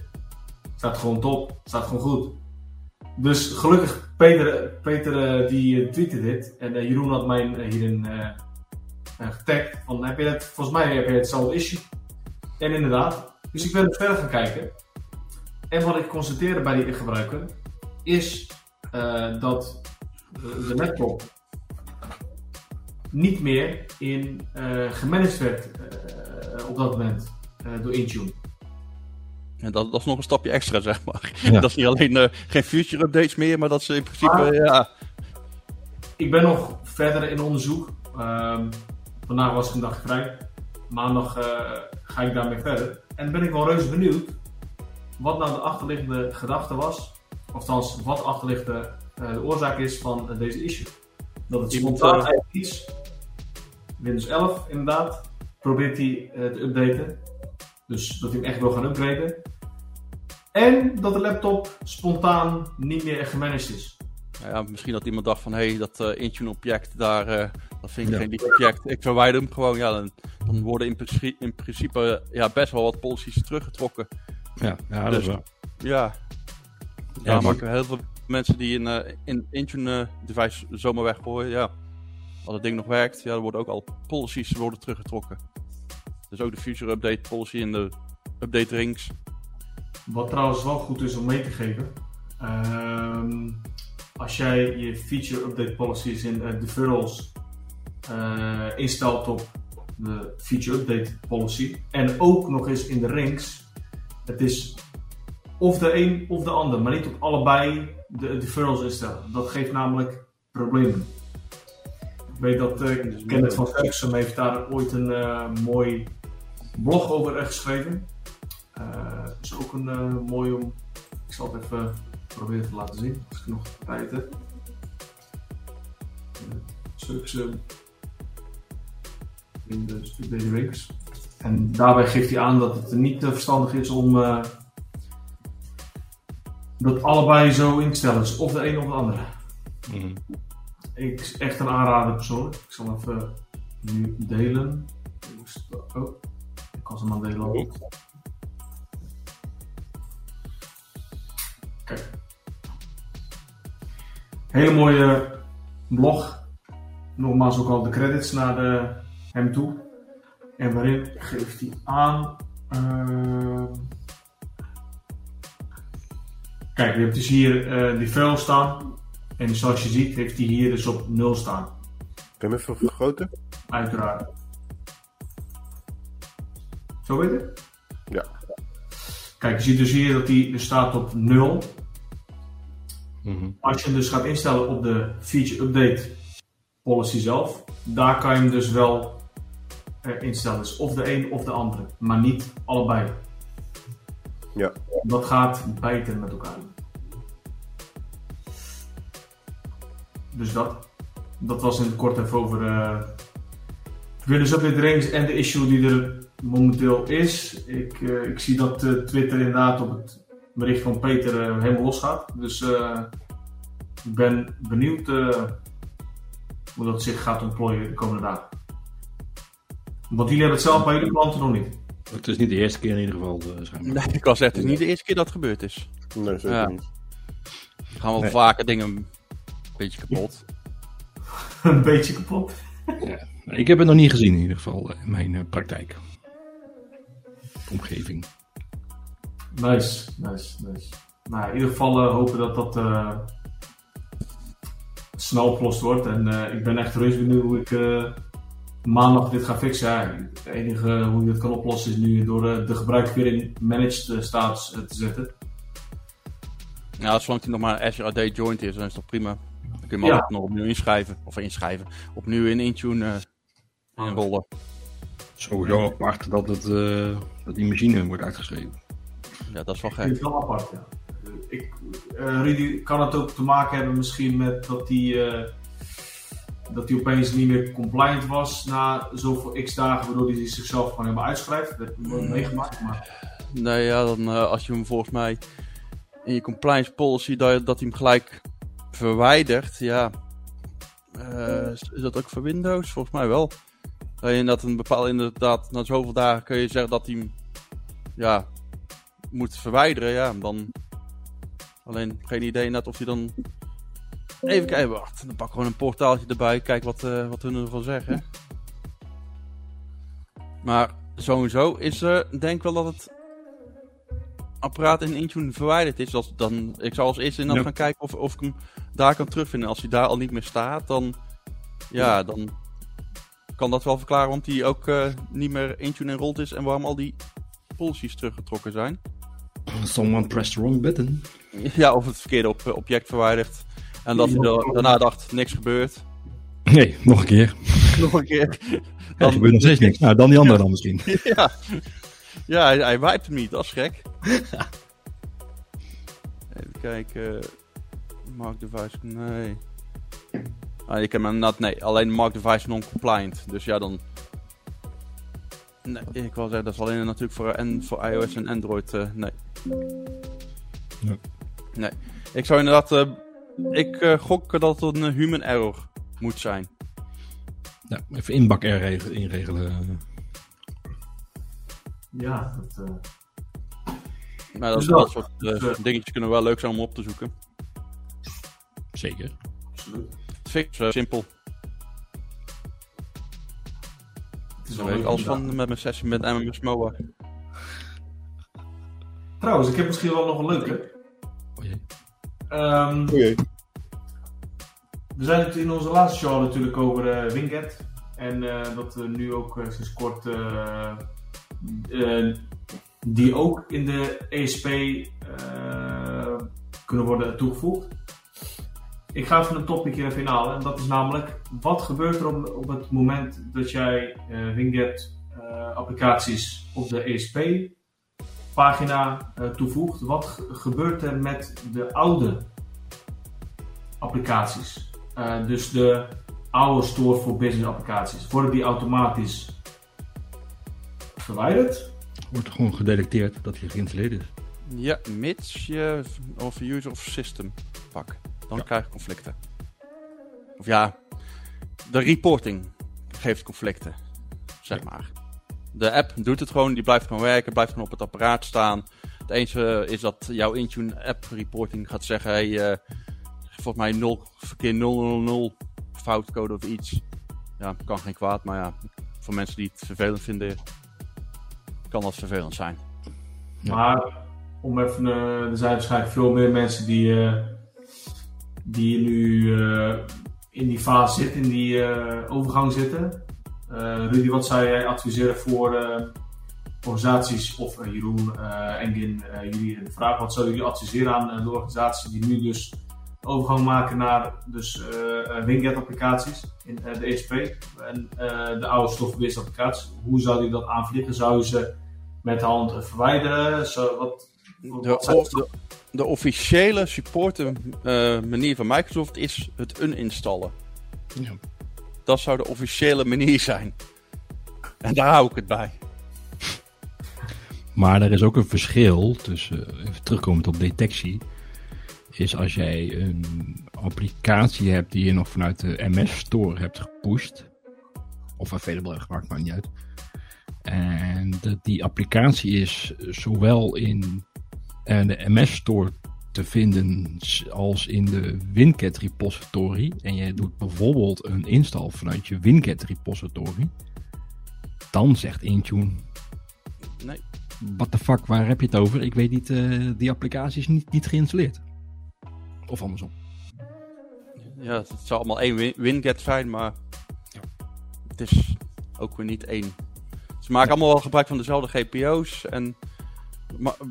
Het staat gewoon top, het staat gewoon goed. Dus gelukkig, Peter, Peter eh, die eh, tweette dit en Jeroen had mij hierin eh, getagd. Van, heb je het, volgens mij heb je hetzelfde issue. En inderdaad, dus ik ben verder gaan kijken. En wat ik constateerde bij die gebruiker is eh, dat de, de laptop niet meer in eh gemanaged werd eh, op dat moment eh, door Intune. En dat, dat is nog een stapje extra, zeg maar. Ja. Dat is niet alleen eh, geen future updates meer, maar dat ze in principe, Maar- ja... Ik ben nog verder in onderzoek. Ehm, vandaag was ik een dag vrij. Maandag eh, ga ik daarmee verder. En ben ik wel reuze benieuwd wat nou de achterliggende gedachte was. Of althans, wat de achterliggende eh, de oorzaak is van eh, deze issue. Dat het spontaan eigenlijk iets. Windows 11 inderdaad. Probeert hij te updaten. Dus dat hij hem echt wil gaan upgraden. En dat de laptop spontaan niet meer gemanaged is. Ja, misschien dat iemand dacht van, hé, hey, dat eh Intune object, daar, dat vind ik Ja. geen lief object. Ik verwijder hem gewoon. Ja, dan, dan worden in, principe- in principe ja, best wel wat policies teruggetrokken. Ja, ja dat Dus- is wel. Ja, Ja, ja maar- maken heel veel mensen die een eh, in Intune eh, device zomaar weggooien. Ja, als het ding nog werkt, ja, dan worden ook al policies worden teruggetrokken. Dus ook de future update policy en de update rings. Wat trouwens wel goed is om mee te geven. ehm, als jij je feature update policies in eh, deferrals eh, instelt op de feature update policy. En ook nog eens in de rings. Het is of de een of de ander, maar niet op allebei de deferrals instellen. Dat geeft namelijk problemen. Ik weet dat eh Kenneth van heeft daar ooit een eh, mooi blog over geschreven. Eh is ook een mooi om. Ik zal het even proberen te laten zien als ik nog tijd heb. Uh, Sucks in de Rings. En daarbij geeft hij aan dat het niet eh, verstandig is om eh, dat allebei zo in te stellen. Dus of de een of de andere. Mhm. Ik echt een aanrader persoonlijk. Ik zal even nu delen. Oh, ik kan ze maar delen. ook. Kijk. Hele mooie blog. Nogmaals ook al de credits naar de, hem toe. En waarin geeft hij aan. ehm, Kijk, je hebt dus hier eh, die vuil staan. En zoals je ziet heeft hij hier dus op 0 staan. Kan je hem even vergroten? Uiteraard. Zo weet je? Ja. Kijk, je ziet dus hier dat hij staat op 0. Mhm. Als je hem dus gaat instellen op de feature update policy zelf, daar kan je hem dus wel instellen. Dus of de een of de andere, maar niet allebei. Ja. Dat gaat bijten met elkaar. Dus dat. Dat was in het kort even over eh Windows Update Rings en de issue die er momenteel is. Ik, eh, ik zie dat eh, Twitter inderdaad op het bericht van Peter helemaal losgaat. Dus eh, ik ben benieuwd hoe dat zich gaat ontplooien de komende dagen. Want jullie hebben het zelf bij jullie klanten nog niet. Het is niet de eerste keer in ieder geval, eh. Nee, ik was echt, het is niet de eerste keer dat het gebeurd is. Nee, zeker Ja. niet. Er gaan wel Nee. vaker dingen een beetje kapot. Een beetje kapot. Ja. Ik heb het nog niet gezien in ieder geval eh, in mijn eh, praktijk. Omgeving. Nice, nice, nice. Nou, in ieder geval hopen dat dat eh, snel opgelost wordt. En eh, ik ben echt reuze benieuwd hoe ik eh, maandag dit ga fixen. Ja, het enige hoe je dit kan oplossen is nu door eh, de gebruiker weer in managed eh, status eh, te zetten. Ja, zolang hij nog maar een Azure AD joint is, dan is dat prima. Dan kun je hem altijd nog opnieuw inschrijven. Of inschrijven. Opnieuw in Intune uh, inrollen. Sowieso apart dat, het, uh, dat die machine wordt uitgeschreven. Ja, dat is wel Ik gek. vind het wel apart, ja. Ik, Rudy, kan het ook te maken hebben misschien met dat eh, dat hij opeens niet meer compliant was na zoveel x dagen, waardoor hij zichzelf gewoon helemaal uitschrijft? Dat heb ik nooit meegemaakt, maar... Nee, ja, dan eh, als je hem volgens mij in je compliance policy dat, dat hij hem gelijk verwijdert, ja. Eh, is is dat ook voor Windows? Volgens mij wel. Dat je inderdaad een bepaalde, inderdaad, na zoveel dagen kun je zeggen dat hij hem, ja, moet verwijderen, ja, dan. Alleen geen idee net of hij dan. Even kijken, wacht. Dan pak ik gewoon een portaaltje erbij, kijk wat, eh, wat hun ervan zeggen. Maar sowieso is er, denk wel dat het apparaat in Intune verwijderd is. Als, dan, ik zal als eerste in dan gaan kijken of, of ik hem daar kan terugvinden. Als hij daar al niet meer staat, dan, ja, dan kan dat wel verklaren waarom hij ook eh, niet meer Intune enrolled is en waarom al die policies teruggetrokken zijn. Someone pressed the wrong button. Ja, of het verkeerde op, object verwijderd. En dat hij da- daarna dacht, niks gebeurt. Nee, nog een keer. Nog een keer. Er gebeurt nog steeds niks. Nou, dan die andere dan misschien. ja, ja hij, hij wiped hem niet, dat is gek. Even kijken. Mark device, nee. Ah, ik heb hem nee, alleen mark device non-compliant. Dus ja, dan. Nee, ik wil zeggen, dat is alleen natuurlijk voor, en voor iOS en Android. eh, nee. Ja. Nee. Ik zou inderdaad. eh, ik eh, gok dat het een human error moet zijn. Ja, even inbak regelen, inregelen. Ja, dat, eh, Maar dat, Dus dat dat- soort eh, dus, dingetjes kunnen wel leuk zijn om op te zoeken. Zeker. absoluut. Het zo simpel. Het is weet ik alles van met mijn sessie met MMS MOA. Trouwens, ik heb misschien wel nog een leuke. Ehm. We zijn het in onze laatste show natuurlijk over eh Winget. En eh, dat we nu ook eh, sinds kort die ook in de ESP kunnen worden toegevoegd. Ik ga even een topic hier even inhalen. En dat is namelijk, wat gebeurt er op, op het moment dat jij Winget applicaties op de ESP pagina eh, toevoegt? Wat ge- gebeurt er met de oude applicaties? Eh, dus de oude Store for Business applicaties. Worden die automatisch verwijderd? Wordt gewoon gedetecteerd dat hij geïnstalleerd is. Ja, mits je of user of system pak. Dan Ja. krijg je conflicten. Of ja, de reporting geeft conflicten. Zeg maar. De app doet het gewoon, die blijft gewoon werken, blijft gewoon op het apparaat staan. Het enige is dat jouw Intune app reporting gaat zeggen: hey, eh, volgens mij 0, verkeer 000 foutcode of iets. Ja, kan geen kwaad, maar ja, voor mensen die het vervelend vinden, kan dat vervelend zijn. Ja. Maar om even, er zijn waarschijnlijk veel meer mensen die, eh, die nu eh, in die fase zitten, in die eh, overgang zitten. Eh, Rudy, wat zou jij adviseren voor eh, organisaties, of eh, Jeroen, eh Engin, eh, jullie de vraag, wat zouden jullie adviseren aan de organisaties die nu dus overgang maken naar dus, Winget applicaties in eh, de ESP en eh, de oude stofbewezen applicaties? Hoe zou je dat aanvliegen? Zou je ze met de hand verwijderen? Zo, wat, De, wat de, de officiële supporten eh, manier van Microsoft is het uninstallen. Ja. Dat zou de officiële manier zijn. En daar hou ik het bij. Maar er is ook een verschil tussen, even terugkomend op detectie, is als jij een applicatie hebt die je nog vanuit de MS Store hebt gepusht, of available hebt gemaakt, maakt niet uit. En dat die applicatie is zowel in eh, de MS Store te vinden als in de WinCat repository. En je doet bijvoorbeeld een install vanuit je WinCat repository. Dan zegt Intune, Nee. what the fuck, waar heb je het over? Ik weet niet, eh, die applicatie is niet, niet geïnstalleerd. Of andersom. Ja, het zou allemaal één win- winget zijn, maar het is ook weer niet één. Ze maken allemaal wel gebruik van dezelfde GPO's en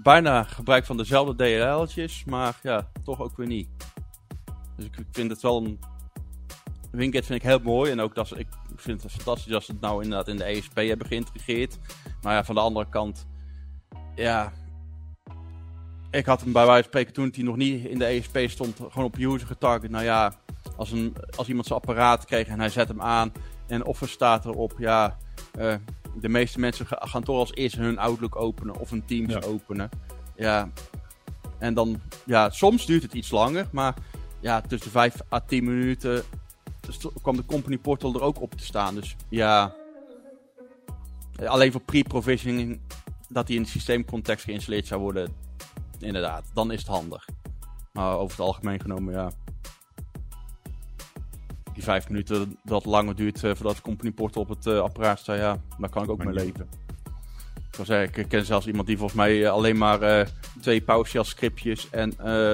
bijna gebruik van dezelfde DLL'tjes, maar ja, toch ook weer niet. Dus ik vind het wel een... Winget vind ik heel mooi. En ook dat ik vind het fantastisch als ze het nou inderdaad in de ESP hebben geïntegreerd. Maar ja, van de andere kant... Ja... Ik had hem bij wijze van spreken toen hij nog niet in de ESP stond, gewoon op user getarget. Nou ja, als, een, als iemand zijn apparaat kreeg en hij zet hem aan en offer staat erop, ja, uh, de meeste mensen gaan toch als eerste hun Outlook openen of hun Teams Ja. openen. Ja. En dan, ja, soms duurt het iets langer, maar ja, tussen 5 à 10 minuten kwam de company portal er ook op te staan. Dus ja, alleen voor pre-provisioning dat die in de systeemcontext geïnstalleerd zou worden, inderdaad, dan is het handig. Maar over het algemeen genomen, ja. Die vijf minuten dat langer duurt eh, voordat de company portal op het eh, apparaat staat, ja, daar kan ik ook mee leven. Ik, ik ken zelfs iemand die volgens mij eh, alleen maar twee PowerShell scriptjes en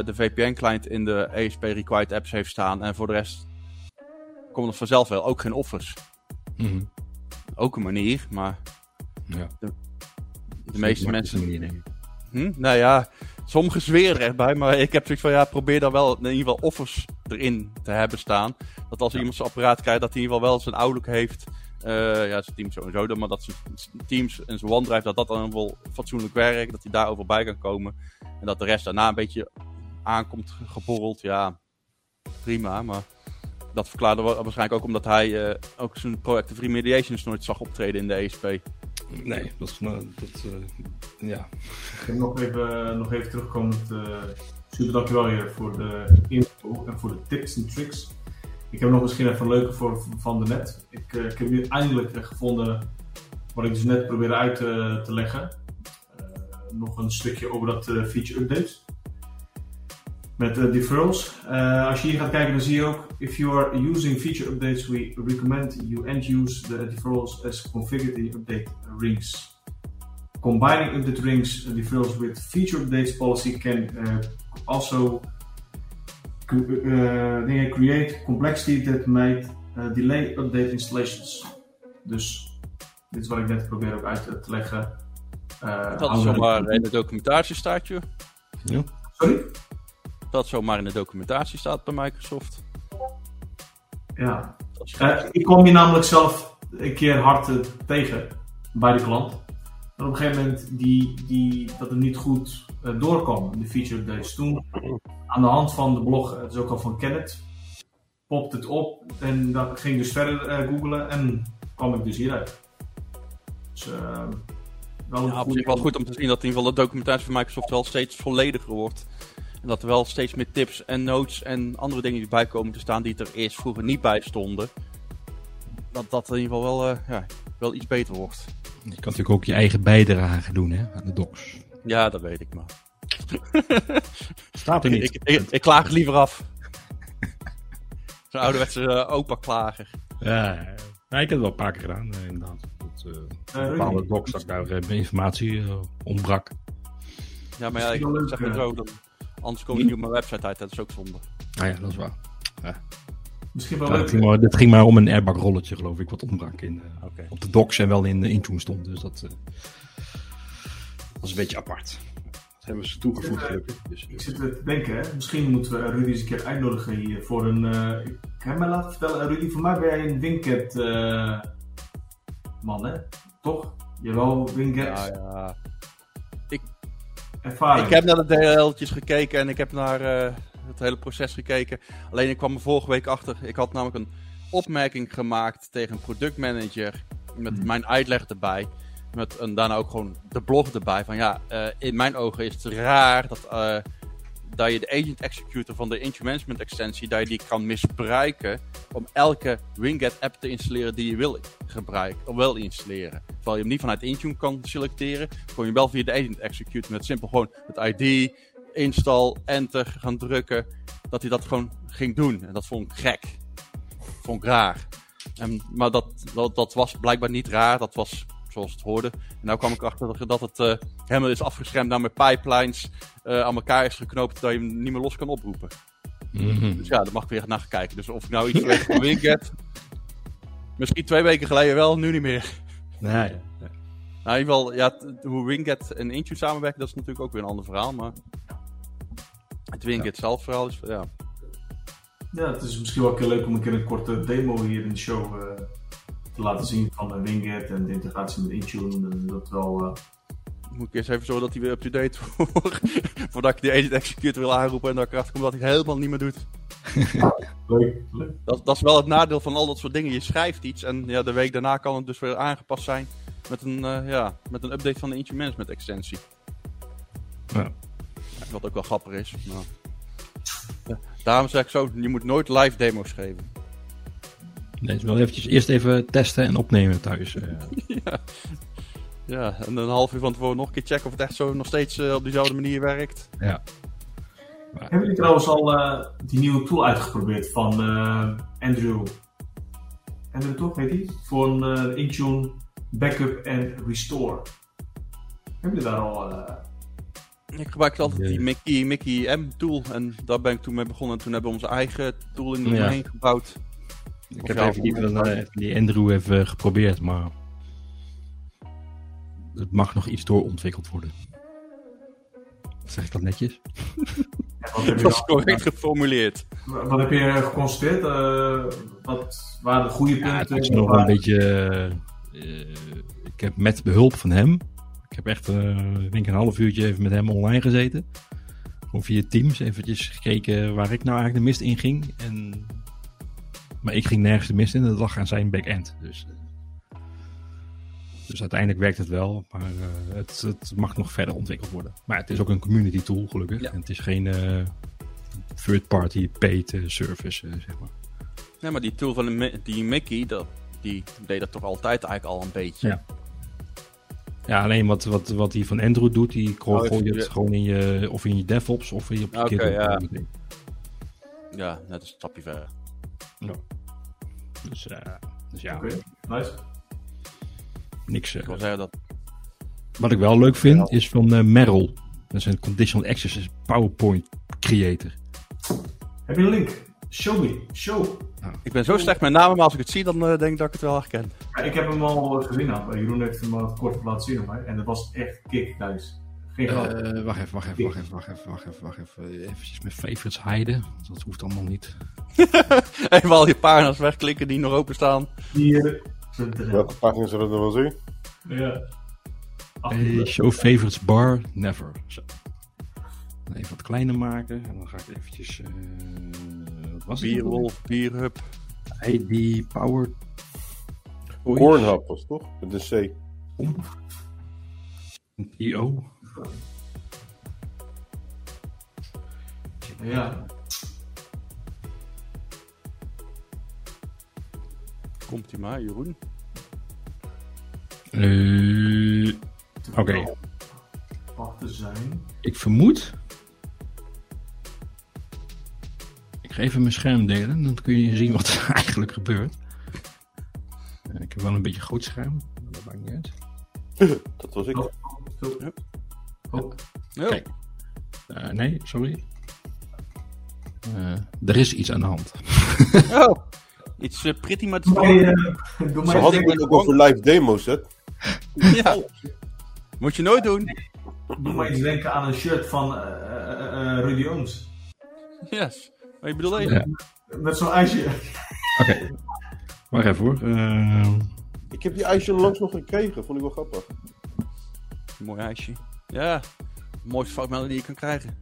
de VPN-client in de ESP Required apps heeft staan. En voor de rest komt het vanzelf wel. Ook geen offers. Mhm. Ook een manier, maar Ja. de meeste mensen... Manier. Hm? Nou ja, sommigen zweren erbij, maar ik heb zoiets van ja, probeer dan wel in ieder geval offers erin te hebben staan. Dat als iemand zijn apparaat krijgt, dat hij in ieder geval wel zijn Outlook heeft. Eh, ja, zijn Teams sowieso dan, maar dat zijn Teams en zijn OneDrive, dat dat dan wel fatsoenlijk werkt. Dat hij daar overal bij kan komen. En dat de rest daarna een beetje aankomt geborreld. Ja, prima, maar dat verklaarde wa- waarschijnlijk ook omdat hij eh, ook zijn proactive remediations nooit zag optreden in de ESP. Nee, dat is... dat, eh, ja. Ik heb nog even, nog even terugkomend. eh super dankjewel hier voor de info en voor de tips en tricks. Ik heb nog misschien even een leuke voor van de net. Ik, eh, ik heb nu eindelijk gevonden wat ik dus net probeerde uit te, leggen. Nog een stukje over dat feature updates. Met eh, deferrals. Eh, als je hier gaat kijken, dan zie je ook: if you are using feature updates, we recommend you end use the deferrals as configured in update rings. Combining update rings uh, deferrals with feature updates policy can uh, also uh, create complexity that might uh, delay update installations. Dus dit is wat ik net probeer ook uit te, leggen. Uh, Dat is zomaar in de documentatie staat, joh. Ja. Sorry? Dat zomaar in de documentatie staat bij Microsoft. Ja. Dat Eh, ik kwam hier namelijk zelf een keer hard eh, tegen bij de klant. En op een gegeven moment die, die, dat het niet goed eh, doorkwam, de feature updates. Toen, aan de hand van de blog, het is ook al van Kenneth, popte het op. En dan ging dus verder eh googlen en kwam ik dus hieruit. Dus eh, wel Ja, op zich wel goed om te zien dat in ieder geval de documentatie van Microsoft wel steeds vollediger wordt. En dat er wel steeds meer tips en notes en andere dingen die bij komen te staan die er eerst vroeger niet bij stonden. Dat dat in ieder geval wel, eh, ja, wel iets beter wordt. Je kan natuurlijk ook je eigen bijdrage doen hè, aan de docs. Ja, dat weet ik maar. Staat er niet. Ik, ik, ik klaag liever af. Zo'n ouderwetse eh, opa klager. Ja, ja, ja, ik heb het wel een paar keer gedaan, eh, inderdaad. Dat, eh, bepaalde docs dat daar eh, informatie eh, ontbrak. Ja, maar ja, ik zeg het eh. zo, dat, anders kom je niet op mijn website uit, dat is ook zonde. Ah ja, dat is waar. Misschien wel Ja, het, leuk. ging maar, het ging maar om een airbag rolletje, geloof ik, wat ontbrak in, eh, Oké. op de docs en wel in de Intune stond. Dus dat eh, was een beetje apart. Dat hebben ze toegevoegd, gelukkig. Dus, Ik zit te denken, hè? misschien moeten we Rudy eens een keer uitnodigen hier voor een. eh, ik heb mij laten vertellen, eh, Rudy, voor mij ben jij een Winket eh, man, hè? Toch? Jawel, Winket Ja, ja. Ervaring. Ik heb naar de deeltjes gekeken en ik heb naar eh, het hele proces gekeken. Alleen ik kwam er vorige week achter. Ik had namelijk een opmerking gemaakt tegen een productmanager. Met Hmm. mijn uitleg erbij. Met een, daarna ook gewoon de blog erbij. Van ja, eh, in mijn ogen is het raar dat, eh, dat je de agent executor van de Intune Management extensie, dat je die kan misbruiken om elke Winget app te installeren die je wil gebruiken, of wil installeren. Terwijl je hem niet vanuit Intune kan selecteren, kon je wel via de agent executor met simpel gewoon het ID, install, enter gaan drukken, dat hij dat gewoon ging doen. En dat vond ik gek. Vond ik raar. En, maar dat, dat, dat was blijkbaar niet raar, dat was zoals het hoorde. En nou kwam ik achter dat het eh, helemaal is afgeschermd naar mijn pipelines eh, aan elkaar is geknoopt dat je hem niet meer los kan oproepen. Mhm. Dus ja, daar mag ik weer naar gaan kijken. Dus of ik nou iets weet van Winget, misschien twee weken geleden wel, nu niet meer. Ja. Nou, in ieder geval, ja, hoe Winget en Intune samenwerken, dat is natuurlijk ook weer een ander verhaal. Maar het Winget zelf verhaal is, ja. Ja, het is misschien wel een keer leuk om een keer een korte demo hier in de show eh, te laten zien van uh, Winget en de integratie met Intune. En dat wel. eh, Moet ik eerst even zorgen dat hij weer up-to-date wordt. Voordat ik die edit execute wil aanroepen en dat ik erachter kom dat hij het helemaal niet meer doet. leuk, leuk. Dat, dat is wel het nadeel van al dat soort dingen. Je schrijft iets en ja, de week daarna kan het dus weer aangepast zijn met een, eh, ja, met een update van de Intune Management extensie. Ja. Ja, Wat ook wel grappig is. Maar... Ja, daarom zeg ik zo, je moet nooit live demo's geven. Nee, wel eventjes eerst even testen en opnemen thuis. eh. Ja, en een half uur van tevoren nog een keer checken of het echt zo nog steeds eh, op diezelfde manier werkt. ja. Hebben jullie trouwens al eh, die nieuwe tool uitgeprobeerd van eh, Andrew? Andrew toch, heet die? Voor een eh, Intune Backup en Restore. Hebben jullie daar al... Ik gebruik altijd die Ja. Mickey, Mickey M tool en daar ben ik toen mee begonnen. En toen hebben we onze eigen tooling Ja. eromheen gebouwd. Ik Of heb even die, van, eh, die Andrew even geprobeerd, maar het mag nog iets doorontwikkeld worden. Zeg ik dat netjes? ja, wat, heb je Dat is dan- correct geformuleerd. wat heb je geconstateerd? Eh, wat waren de goede Ja, het punten? is nog Waar- een beetje. eh, eh, ik heb met behulp van hem. Ik heb echt, eh, ik denk een half uurtje even met hem online gezeten. Gewoon via Teams eventjes gekeken waar ik nou eigenlijk de mist in ging. En, maar ik ging nergens de mist in. Dat lag aan zijn back-end. Dus, eh, dus uiteindelijk werkt het wel. Maar eh, het, het mag nog verder ontwikkeld worden. Maar het is ook een community tool gelukkig. Ja. En het is geen eh, third-party paid service, zeg maar. Nee, maar die tool van de die Mickey, dat, die deed dat toch altijd eigenlijk al een beetje. Ja. Ja, alleen wat, wat, wat die van Android doet, die Oh, gooi je ja. het gewoon in je, of in je DevOps of in je op je ja. Ja, net een stapje verder. Dus, eh, dus ja, Oké, nice. niks. eh. Ik wil zeggen dat... Wat ik wel leuk vind, is van eh, Merrill. Dat is een Conditional Access PowerPoint creator. Heb je een link? Show me. Show. Ik ben zo slecht met namen, maar als ik het zie, dan denk ik dat ik het wel herken. Ja, ik heb hem al gezien. Nou. Jeroen heeft hem al kort laten zien mij. En dat was echt kick thuis. Eh, wacht even, wacht even, wacht even, wacht even, wacht even, wacht even. Even mijn favorites hiden. Dat hoeft allemaal niet. Even al je pagina's wegklikken die nog openstaan. Hier. Welke pagina zullen we er wel zien? Ja. Hey, show favorites bar, never. Zo. Even wat kleiner maken. En dan ga ik eventjes... eh, wat was het? Bierwolf, Bierhub. ID Power Pornhub was het toch? Met de C. IO. Ja. Komt hij maar, Jeroen. Eh, Oké. Wat te zijn. ik vermoed. Ik ga even mijn scherm delen, dan kun je zien wat er eigenlijk gebeurt. Eh, ik heb wel een beetje groot scherm, maar dat maakt niet uit. Dat was ik. Oh. Oh. Ja. Kijk. Eh, nee, sorry. Eh, er is iets aan de hand. Oh, iets uh, pretty much eh, doe Ze hadden het ook over live demo's, hè? Ja. Moet je nooit doen. Doe mij eens denken aan een shirt van eh, eh, eh, Rudy Ooms. Yes. Maar je bedoelt? Ja. Met zo'n ijsje. Oké. Wacht even hoor. Eh, Ik heb die ijsje langs nog gekregen. Vond ik wel grappig. Mooi ijsje. Ja, mooiste foutmelding die je kan krijgen.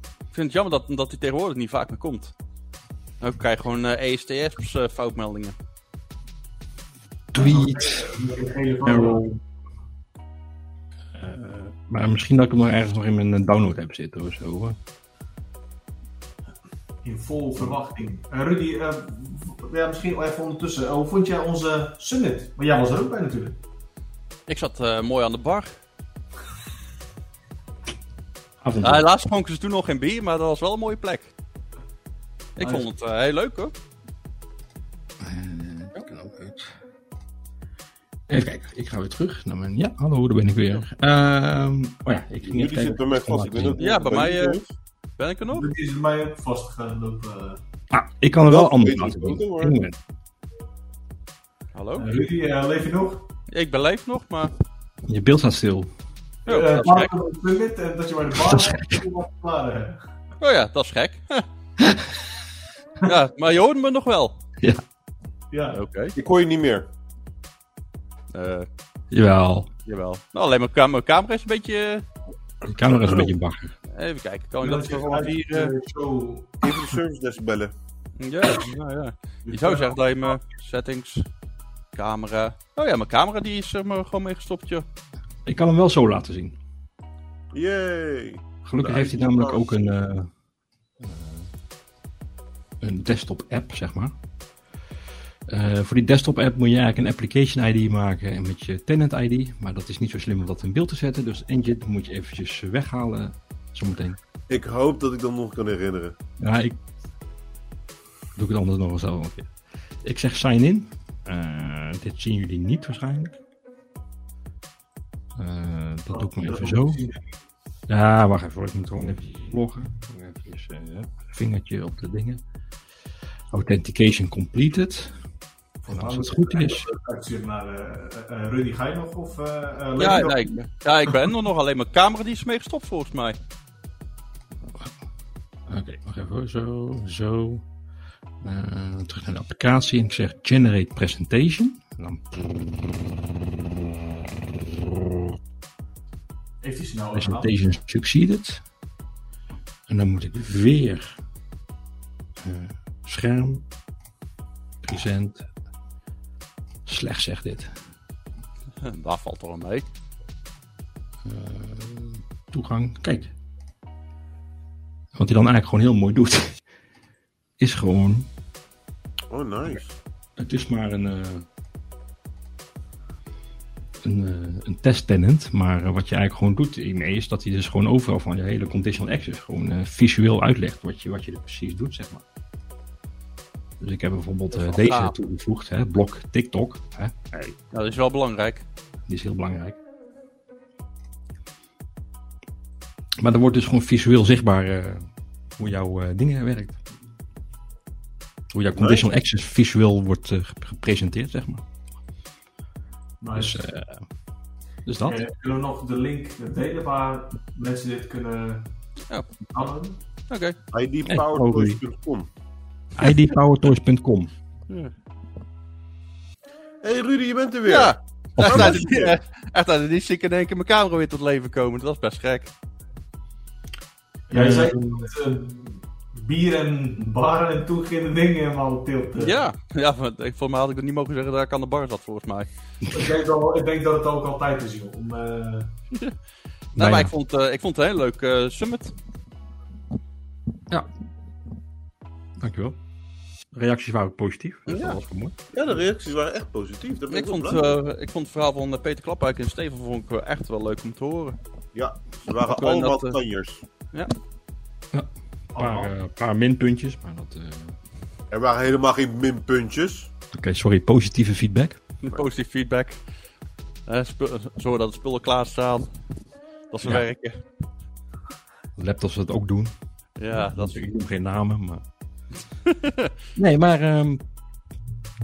Ik vind het jammer dat, dat die tegenwoordig niet vaak meer komt. Ik krijg gewoon eh ESTS eh, foutmeldingen. tweet. Errol. Eh, maar misschien dat ik hem nog ergens nog in mijn download heb zitten of zo. hoor. In vol verwachting. Rudy, eh, ja, misschien even ondertussen. Hoe vond jij onze summit? Maar jij was er ook bij natuurlijk. Ik zat eh, mooi aan de bar. Af en Ja, toe. helaas schonken ze toen nog geen bier, maar dat was wel een mooie plek. Ik Nice. vond het eh, heel leuk hoor. Eh, ik kan ook uit. Even kijken, ik ga weer terug naar mijn... Ja, hallo, daar ben ik weer. Ehm, oh ja, ik ging Jullie even kijken zitten bij mij vast. Ik Ja, bij mij, jullie eh. Ben ik er nog? Rudy is bij mij ook vastgelopen. eh. Ah, ik kan er wel anders laten doen. Hallo? Rudy, eh, leef je nog? Ik ben leef nog, maar... Je beeld staat stil. Oh, Eh, dat is gek. maar- en dat je bij de bar. Klaar, eh. Oh ja, dat is gek. Ja, maar je hoorde me nog wel. Ja. Oké. Ik hoor je niet meer. Eh, Jawel. jawel. Nou, alleen mijn, cam- mijn camera is een beetje... De camera is een beetje bagger. eh, even kijken, kan ik Dat je gewoon hier... eh, eh, zo... Even de service desk bellen. Ja, nou ja. Je zou zeggen dat je mijn settings, camera... Oh ja, mijn camera die is er maar gewoon mee gestopt, joh. Ik kan hem wel zo laten zien. Yay. Gelukkig heeft hij namelijk ook een, eh, een desktop app, zeg maar. Eh, voor die desktop app moet je eigenlijk een application ID maken en met je tenant ID. Maar dat is niet zo slim om dat in beeld te zetten. Dus Engine moet je eventjes weghalen zometeen. Ik hoop dat ik dat nog kan herinneren. Ja, ik doe ik het anders nog wel zo. Ik zeg sign in. Eh, dit zien jullie niet waarschijnlijk. Eh, dat doe ik maar even zo. Ja, wacht even. hoor. Ik moet gewoon even loggen. Even uh, vingertje op de dingen. Authentication completed. En als het goed is. Eh, eh, Rudy, ga je nog? Of, eh, eh, Ja, nee, ik, ja, ik ben er nog. Alleen mijn camera die is mee gestopt, volgens mij. Oké, wacht even hoor. Zo, zo. Eh, terug naar de applicatie. En ik zeg generate presentation. En dan Heeft hij snel presentation succeeded. En dan moet ik weer eh, scherm, present. Slecht zegt dit. Daar valt er wel mee. Eh, toegang. Kijk. Wat hij dan eigenlijk gewoon heel mooi doet. Is gewoon. Oh, nice. Het is maar een. eh, een, eh, een test tenant. Maar eh, wat je eigenlijk gewoon doet hiermee is dat hij dus gewoon overal van je hele conditional access gewoon eh, visueel uitlegt wat je, wat je er precies doet, zeg maar. Dus ik heb bijvoorbeeld deze gaaf. toegevoegd, hè, blok TikTok. Hè, hey, dat is wel belangrijk. die is heel belangrijk. Maar er wordt dus gewoon visueel zichtbaar hoe jouw dingen werkt. Hoe jouw conditional access visueel wordt gep- gepresenteerd, zeg maar. Dus, Nice. eh, dus dat. Eh, kunnen we nog de link delen waar mensen dit kunnen Ja. Oké. idpowertoys.com idpowertoys.com. Hey Rudy, je bent er weer. Ja. Echt was uit, het echt, uit zie ik in één keer mijn camera weer tot leven komen. Dat is best gek. Jij Eh, zei dat eh, bier en baren en toen gingen de dingen helemaal tilt. eh. Ja, ja ik- voor mij had ik het niet mogen zeggen dat ik aan de bar zat, volgens mij. Ik, denk wel, ik denk dat het ook altijd is, joh. Om, eh, Nee, Nou maar ja. ik vond, eh, ik vond het een heel leuk eh, summit. Dankjewel. De reacties waren positief. Dus Ja. dat was. Ja, de reacties waren echt positief. Daar ben Ik vond, eh, ik vond het verhaal van Peter Klapwijk en Steven vond ik echt wel leuk om te horen. Ja, ze waren allemaal dat, kanjers. Een paar, eh, paar minpuntjes. Maar dat, eh, Er waren helemaal geen minpuntjes. Oké, sorry. Positieve feedback. Positief feedback. Eh, zorg dat de spullen klaarstaan. Dat ze Ja. werken. Laptops dat ook doen. Ja, dat is... Ik noem geen namen, maar... nee, maar... ehm,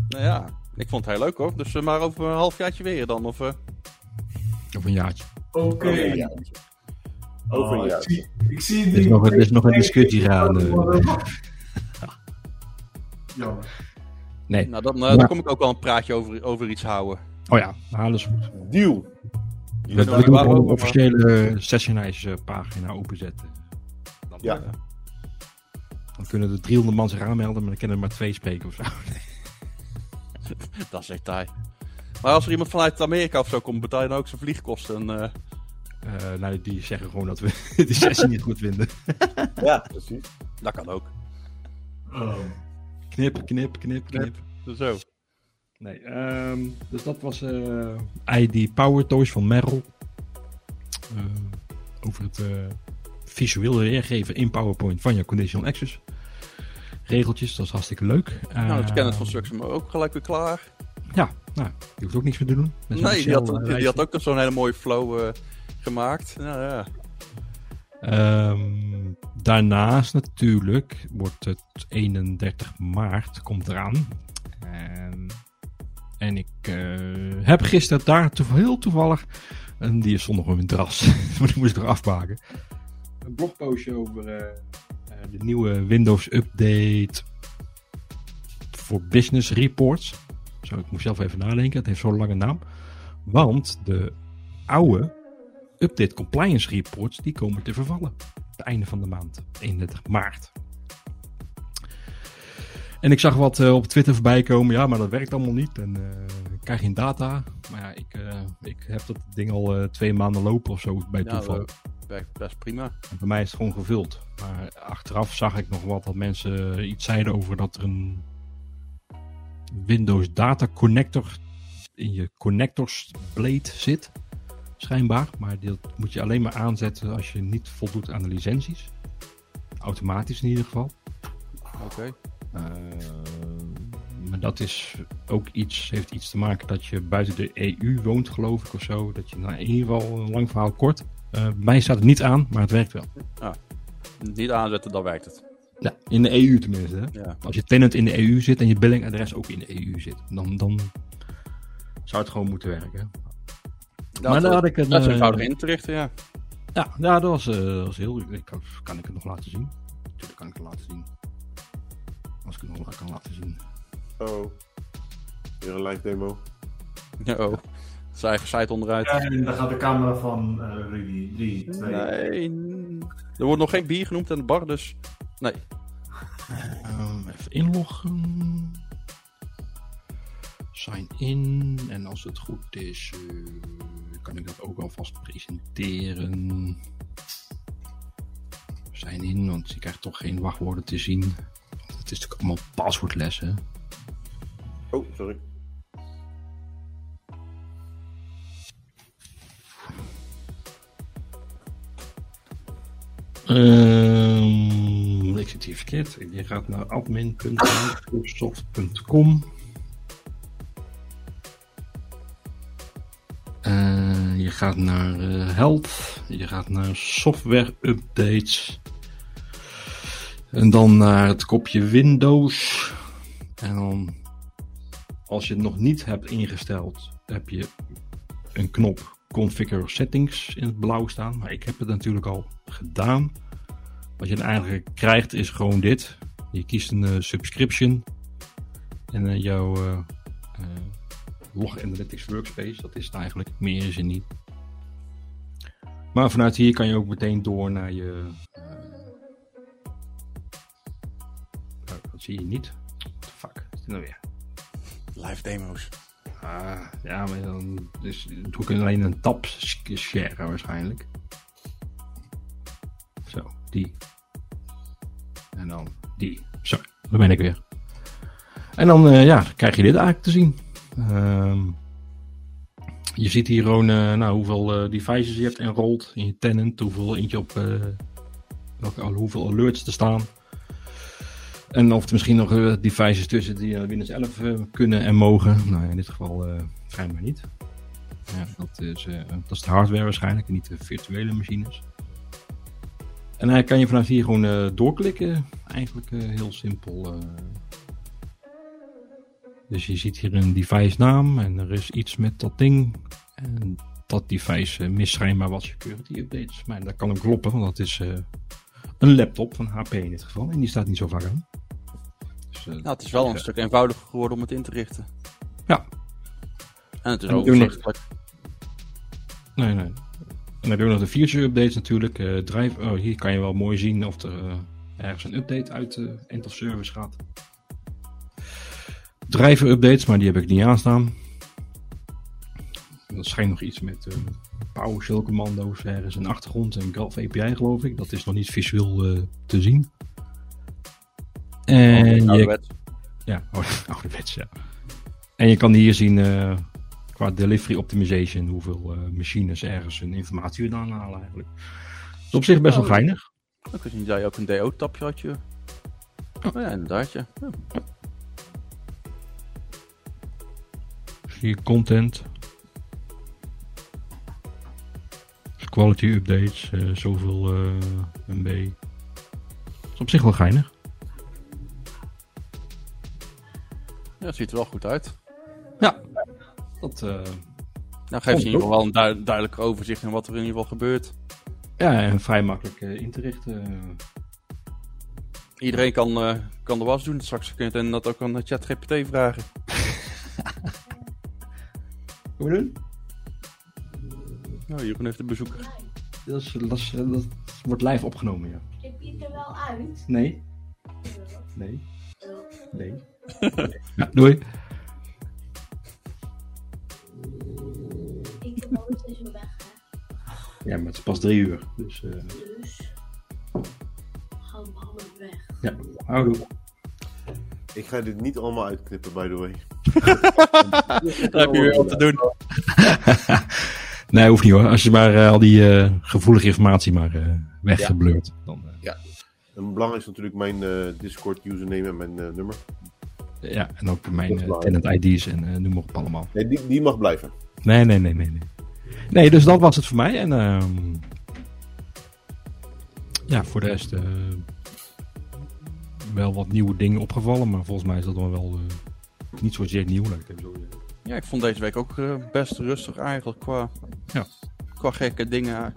Nou ja, ik vond het heel leuk hoor. Dus maar over een halfjaartje weer dan. Of, eh, over een jaartje. Oké. Over Oh, ik, zie, ik zie Er die... is nog, er is nog een discussie gaande. Ja. Nee. nou, dan, eh, Ja. dan kom ik ook wel een praatje over, over iets houden. Oh ja, dat is goed. Deal. We, weet we een officiële Sessionize eh, pagina openzetten. Dan, Ja. eh, dan kunnen de 300 man zich aanmelden, maar dan kunnen er maar twee spreken of zo. Dat is echt taai. Maar als er iemand vanuit Amerika of zo komt, betaal je dan ook zijn vliegkosten. En, eh, Eh, nou, die zeggen gewoon dat we de sessie niet goed vinden. Ja, precies. dat kan ook. Oh. Knip, knip, knip, knip. Zo. Nee, ehm, dus dat was eh, ID Power Toys van Merrill. Eh, over het eh, visueel weergeven in PowerPoint van je conditional access. Regeltjes, dat is hartstikke leuk. nou, het Kenneth van Suxum ook gelijk weer klaar. Ja, nou, die hoeft ook niks meer te doen. Met Nee, die had, die had ook zo'n hele mooie flow eh, gemaakt. Nou ja. Ehm, daarnaast natuurlijk wordt het 31 maart komt eraan. En, en ik eh, heb gisteren daar heel toevallig, en die stond nog op mijn terras, maar die moest ik er afmaken. Een blogpostje over eh, eh, de nieuwe Windows Update for Business Reports. Zo, ik moest zelf even nadenken. Het heeft zo'n lange naam. Want de oude Update Compliance Reports die komen te vervallen. Het einde van de maand, 31 maart. En ik zag wat uh, op Twitter voorbij komen. Ja, maar dat werkt allemaal niet. En uh, ik krijg geen data. Maar ja, ik, uh, ik heb dat ding al twee maanden lopen of zo bij toeval. werkt best prima. En bij mij is het gewoon gevuld. Maar achteraf zag ik nog wat dat mensen iets zeiden over dat er een Windows Data Connector in je connectors blade zit. Schijnbaar. Maar dat moet je alleen maar aanzetten als je niet voldoet aan de licenties. Automatisch in ieder geval. Oké. Uh, maar dat is ook iets, heeft iets te maken dat je buiten de EU woont, geloof ik, of zo. Dat je nou, in ieder geval een lang verhaal kort. Bij mij staat het niet aan, maar het werkt wel. Ah, niet aanzetten, dan werkt het. Ja, in de EU tenminste. Hè? Ja. Als je tenant in de EU zit en je billingadres ook in de EU zit, dan, dan zou het gewoon moeten werken. Dat, maar daar had ik het. dat is uh, eenvoudig in te richten, ja. Ja, ja dat, was, uh, dat was heel. Ik kan, kan ik het nog laten zien? Natuurlijk kan ik het laten zien. Als ik het nog kan laten zien. Oh. Weer een live demo. Ja, oh. Zijn eigen site onderuit. Ja, en dan gaat de camera van uh, Rudy 3, 2. Nee. Er wordt nog geen bier genoemd aan de bar, dus. Nee. Um, even inloggen. Sign in. En als het goed is, uh, kan ik dat ook alvast presenteren. Sign in, want je krijgt toch geen wachtwoorden te zien. Het is natuurlijk allemaal paswoordlessen. Oh, sorry. Um, ik zit hier verkeerd. Je gaat naar admin.microsoft.com. je gaat naar uh, health. Je gaat naar software updates. En dan naar het kopje Windows. En dan, als je het nog niet hebt ingesteld, heb je een knop Configure Settings in het blauw staan. Maar ik heb het natuurlijk al gedaan. Wat je eigenlijk krijgt is gewoon dit. Je kiest een uh, subscription. En uh, jouw Log Analytics Workspace. Dat is het eigenlijk. Meer is er niet. Maar vanuit hier kan je ook meteen door naar je... Nou, dat zie je niet. What the fuck is dit nou weer? Live demo's. Ah, ja, maar dan dus, doe ik alleen een tab share waarschijnlijk. Zo, die. En dan die. Zo, daar ben ik weer. En dan uh, ja, krijg je dit eigenlijk te zien. Uh, je ziet hier gewoon uh, nou, hoeveel uh, devices je hebt enrolled in je tenant. Hoeveel eentje op welke, hoeveel alerts er staan. En of er misschien nog devices tussen die Windows 11 uh, kunnen en mogen. Nou, in dit geval schijnbaar niet. Ja, dat, is, dat is de hardware waarschijnlijk en niet de virtuele machines. En dan kan je vanaf hier gewoon doorklikken. Eigenlijk heel simpel. Dus je ziet hier een device naam en er is iets met dat ding. En dat device mist schijnbaar wat security updates. Maar dat kan ook kloppen, want dat is een laptop van HP in dit geval. En die staat niet zo vaak aan. Dus, uh, nou, het is wel een ja. stuk eenvoudiger geworden om het in te richten. Ja. En het is ook overzichtelijk. Nee, nee. En dan je ook nog de feature updates natuurlijk. Uh, drive, oh, hier kan je wel mooi zien of er uh, ergens een update uit de end of service gaat. Driver updates, maar die heb ik niet aanstaan. Dat schijnt nog iets met PowerShell commando's ergens in de achtergrond en Graph API geloof ik. Dat is nog niet visueel uh, te zien. En oh, je, ja, ouderwets, ja. En je kan hier zien uh, qua delivery optimization hoeveel uh, machines ergens hun informatie vandaan halen eigenlijk. Dat is op zich best oh, wel geinig. Ik wist niet dat je ook een DO-tapje had. Je. Oh ja, inderdaad. Ja. ja. Hier content. Quality updates, uh, zoveel uh, MB. Dat is op zich wel geinig. Ja, het ziet er wel goed uit. Ja, dat. Uh, nou, geeft je in ieder geval wel een du duidelijker overzicht in wat er in ieder geval gebeurt. Ja, en vrij makkelijk in te richten. Iedereen kan, eh, kan de was doen. Straks kun je het inderdaad ook aan ChatGPT vragen. Hoe doen? Nou, Jeroen heeft een bezoeker. Dat, is, dat, is- dat wordt live opgenomen, ja. Knip je er wel uit? Nee. Nee. Nee. ja, doei. Ik heb nooit eens weg, hè. Ja, maar het is pas drie uur. Dus, eh Dus. Ga maar weg. ja, houdoe. Ik ga dit niet allemaal uitknippen, by the way. Daar heb je weer wat te doen. Nee, hoeft niet hoor. Als je maar eh, al die eh, gevoelige informatie maar eh weggebleurt. Dan, eh, En belangrijk is natuurlijk mijn eh, Discord username en mijn eh, nummer. ja, en ook mijn tenant ID's en eh, noem maar op allemaal. Nee, die, die mag blijven. Nee, nee, nee, nee, nee. Nee, dus dat was het voor mij. En ehm, ja, voor de rest eh, wel wat nieuwe dingen opgevallen. Maar volgens mij is dat dan wel eh, niet zozeer nieuw. Laat ik het even zo. Ja, ik vond deze week ook eh, best rustig eigenlijk qua, Ja. qua gekke dingen.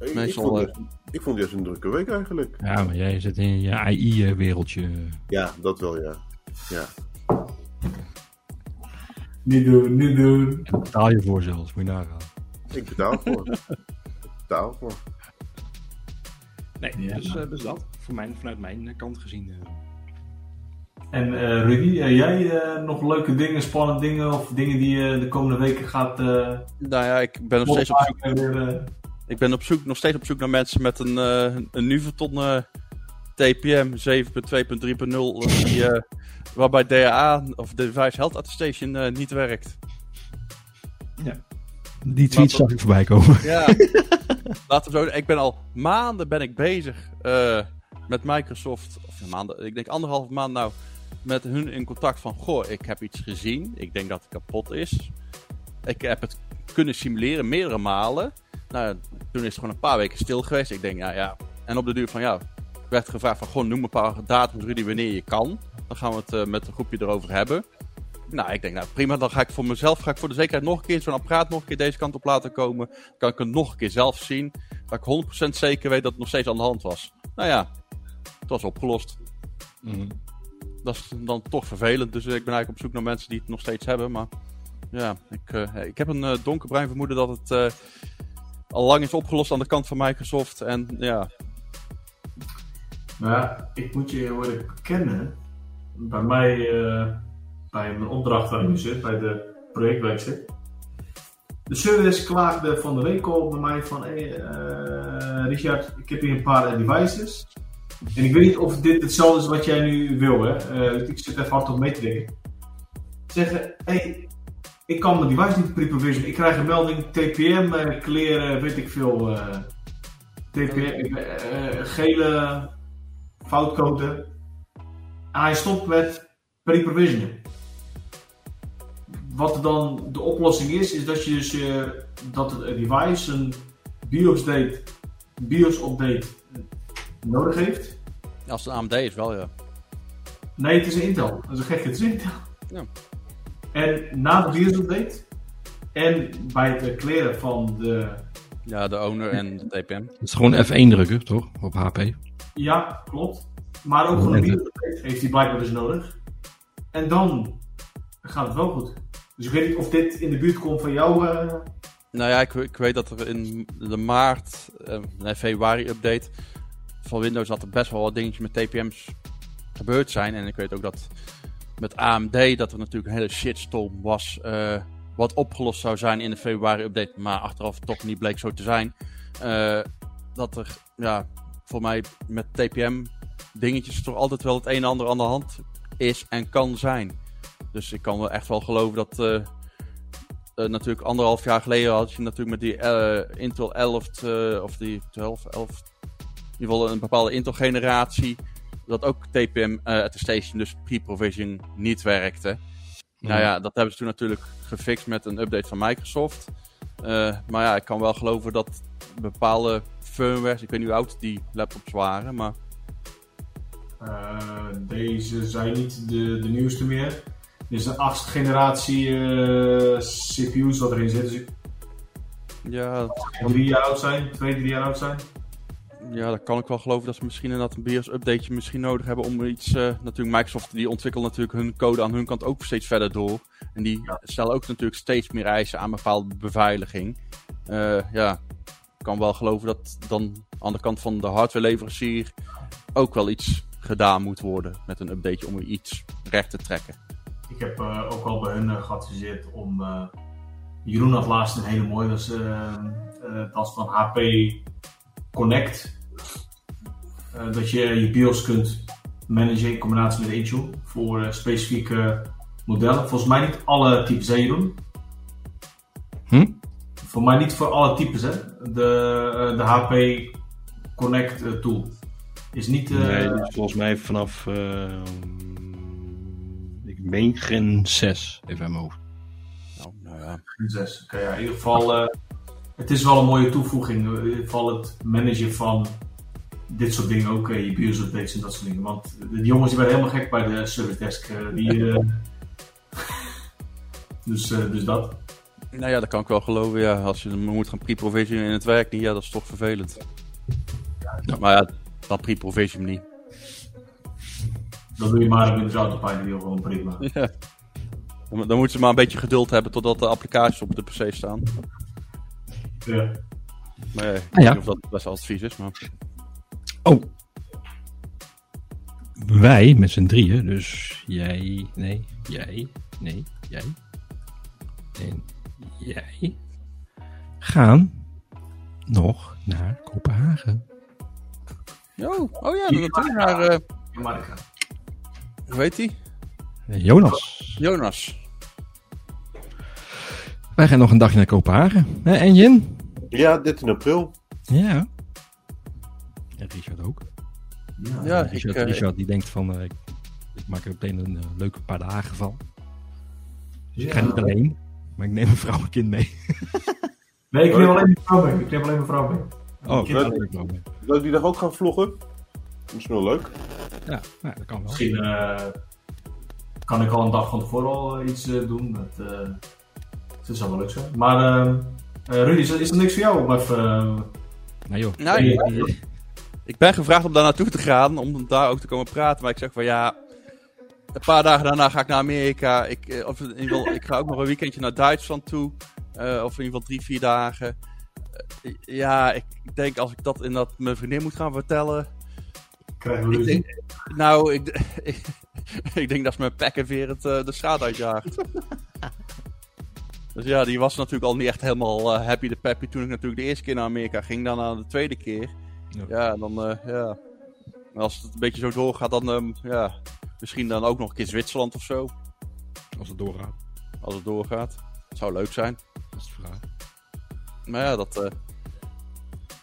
Ik, ik, Meestal, vond, eh, het- ik vond het juist een drukke week eigenlijk. Ja, maar jij zit in je AI-wereldje. Ja, dat wel, ja. Ja. Niet doen, niet doen. En daar betaal je voor zelfs, moet je nagaan. Ik betaal voor. ik betaal voor. Nee, Ja. dus, eh, dus dat. Voor mij, vanuit mijn eh, kant gezien. eh. En eh, Rudy, jij eh, nog leuke dingen, spannende dingen of dingen die je de komende weken gaat eh Nou ja, ik ben nog steeds op zoek, weer, eh, ik ben op zoek, nog steeds op zoek naar mensen met een, eh een Nuvoton eh, TPM 7.2.3.0 die, eh, waarbij DAA of Device Health Attestation eh, niet werkt. Die tweets Maar- zag ik voorbij komen. Ja, laten we zo. Ik ben al maanden ben ik bezig eh, met Microsoft. Of maanden, ik denk anderhalve maand nou. Met hun in contact van: Goh, ik heb iets gezien. Ik denk dat het kapot is. Ik heb het kunnen simuleren meerdere malen. Nou, toen is het gewoon een paar weken stil geweest. Ik denk, nou ja. En op de duur van ja, werd gevraagd van: Goh, noem een paar datums, Rudy, wanneer je kan. Dan gaan we het eh, met een groepje erover hebben. Nou, ik denk, nou prima, dan ga ik voor mezelf, ga ik voor de zekerheid nog een keer zo'n apparaat nog een keer deze kant op laten komen. Kan ik het nog een keer zelf zien. Dat ik 100% zeker weet dat het nog steeds aan de hand was. Nou ja, het was opgelost. Mhm. Dat is dan toch vervelend. Dus ik ben eigenlijk op zoek naar mensen die het nog steeds hebben. Maar ja, ik, eh, ik heb een eh, donkerbruin vermoeden dat het eh, al lang is opgelost aan de kant van Microsoft. En ja, Maar ja, ik moet je heel eerlijk bekennen. Bij mij, eh, bij mijn opdracht waar ik nu zit, bij de project zit. De service klaagde van de week al bij mij van, hey, eh, Richard, ik heb hier een paar devices. En ik weet niet of dit hetzelfde is wat jij nu wil, hè. Eh, ik zit even hard op mee te denken. Zeggen, hey, ik kan mijn device niet pre-provisionen. Ik krijg een melding, TPM, eh, kleren, weet ik veel. TPM, ik- gele foutcode. En hij stopt met pre-provisionen. Wat dan de oplossing is, is dat je dus eh, dat het device een BIOS date, BIOS update nodig heeft. als het een AMD is wel ja. Nee, het is een Intel. Dat is een gek, het is een Intel. Ja. En na de BIOS update en bij het kleren van de Ja, de owner en de TPM. Het is gewoon F1 drukken, toch? Op HP. Ja, klopt. Maar ook gewoon een bibliotheek heeft hij blijkbaar dus nodig. En dan gaat het wel goed. Dus ik weet niet of dit in de buurt komt van jou. eh, Nou ja, ik, ik weet dat er in de maart, eh, nee, februari update van Windows dat er best wel wat dingetjes met TPM's gebeurd zijn. En ik weet ook dat met AMD dat er natuurlijk een hele shitstorm was. eh, wat opgelost zou zijn in de februari update, maar achteraf toch niet bleek zo te zijn. Dat er, ja, voor mij met TPM dingetjes toch altijd wel het een en ander aan de hand is en kan zijn. Dus ik kan wel echt wel geloven dat eh, eh, natuurlijk anderhalf jaar geleden had je natuurlijk met die eh, Intel 11 eh, of die 12, 11, in ieder geval een bepaalde Intel generatie, dat ook TPM attestation, dus pre-provision, niet werkte. Nou ja, dat hebben ze toen natuurlijk gefixt met een update van Microsoft. Maar ja, ik kan wel geloven dat bepaalde firmwares, ik weet niet hoe oud die laptops waren, maar deze zijn niet de, de nieuwste meer. Dit is een achtste generatie eh, CPU's wat erin zit. Dus ik ja, kan drie jaar oud zijn, twee, drie jaar oud zijn. Ja, dat kan ik wel geloven dat ze misschien inderdaad een BIOS updateje misschien nodig hebben om iets... eh, natuurlijk, Microsoft die ontwikkelt natuurlijk hun code aan hun kant ook steeds verder door. En die stellen ook natuurlijk steeds meer eisen aan bepaalde beveiliging. Eh, ja, ik kan wel geloven dat dan aan de kant van de hardwareleverancier ook wel iets gedaan moet worden met een updateje om iets recht te trekken. Ik heb eh, ook al bij hun eh, geadviseerd om. eh, Jeroen had laatst een hele mooie, dat is, dat is van HP Connect. Dat je je BIOS kunt managen in combinatie met Intune voor specifieke modellen. Volgens mij niet alle types, hè Jeroen? Hm? Voor mij niet voor alle types, hè? De, de HP Connect tool. Is niet. Nee, dus volgens mij vanaf. Ik meen Gen 6, even mijn hoofd. Nou, nou ja. Zes. Oké, ja, in ieder geval, eh, het is wel een mooie toevoeging. In ieder geval het managen van dit soort dingen ook, eh, je BIOS updates en dat soort dingen. Want de, jongens die waren helemaal gek bij de service desk. eh, die, dus, dus dat. Nou ja, dat kan ik wel geloven. Ja. Als je moet gaan pre-provisionen in het werk ja, dat is toch vervelend. Maar ja, dan pre-provision niet. Dan doe je maar een Autopilot, die gewoon prima. Ja. Dan, dan moeten ze maar een beetje geduld hebben totdat de applicaties op de PC staan. Ja. Maar ja, ik Ah, ja. weet niet of dat best wel advies is. Maar... Oh. Wij met z'n drieën, dus jij, nee, jij, nee, jij, en jij, gaan nog naar Kopenhagen. Oh, oh ja, natuurlijk naar, eh, ga. Hoe heet die? Eh, Jonas, Jonas. wij gaan nog een dagje naar Kopenhagen. Hè, en Jin? Ja, 13 april. Ja. En Richard ook. Ja. Ja, ik, Richard, eh, Richard die denkt van, eh, ik, ik maak er meteen een eh, leuke paar dagen van. Dus ik ga niet alleen, maar ik neem een vrouw en kind mee. Nee, ik neem alleen mijn vrouw mee. Ik neem alleen mijn vrouw mee. Oh, leuk die dag ook gaan vloggen? Misschien wel leuk. Ja, nou, dat kan wel. Misschien eh, kan ik al een dag van tevoren al eh, iets eh, doen. Dat, eh, dat zou wel leuk zijn. Maar eh, eh, Rudy, is, er- is er niks voor jou om even... Nee joh. Nou, Nee, ik, ik ben gevraagd om daar naartoe te gaan, om daar ook te komen praten. Maar ik zeg van ja, een paar dagen daarna ga ik naar Amerika. Ik, of in ieder geval, ik ga ook nog een weekendje naar Duitsland toe. eh, of in ieder geval drie, vier dagen. Ja, ik denk als ik dat in dat mijn vriendin moet gaan vertellen. Krijgen we Ik denk, nou, ik, ik, ik denk dat ze mijn pek en weer het, eh, de straat uitjaagt. dus ja, die was natuurlijk al niet echt helemaal eh, happy de peppy toen ik natuurlijk de eerste keer naar Amerika ging. Dan aan de tweede keer. Ja. Ja, dan eh, ja. Als het een beetje zo doorgaat, dan ehm, ja, misschien dan ook nog een keer Zwitserland of zo. Als het doorgaat. Als het doorgaat. Zou leuk zijn. Dat is de vraag. Maar ja, dat.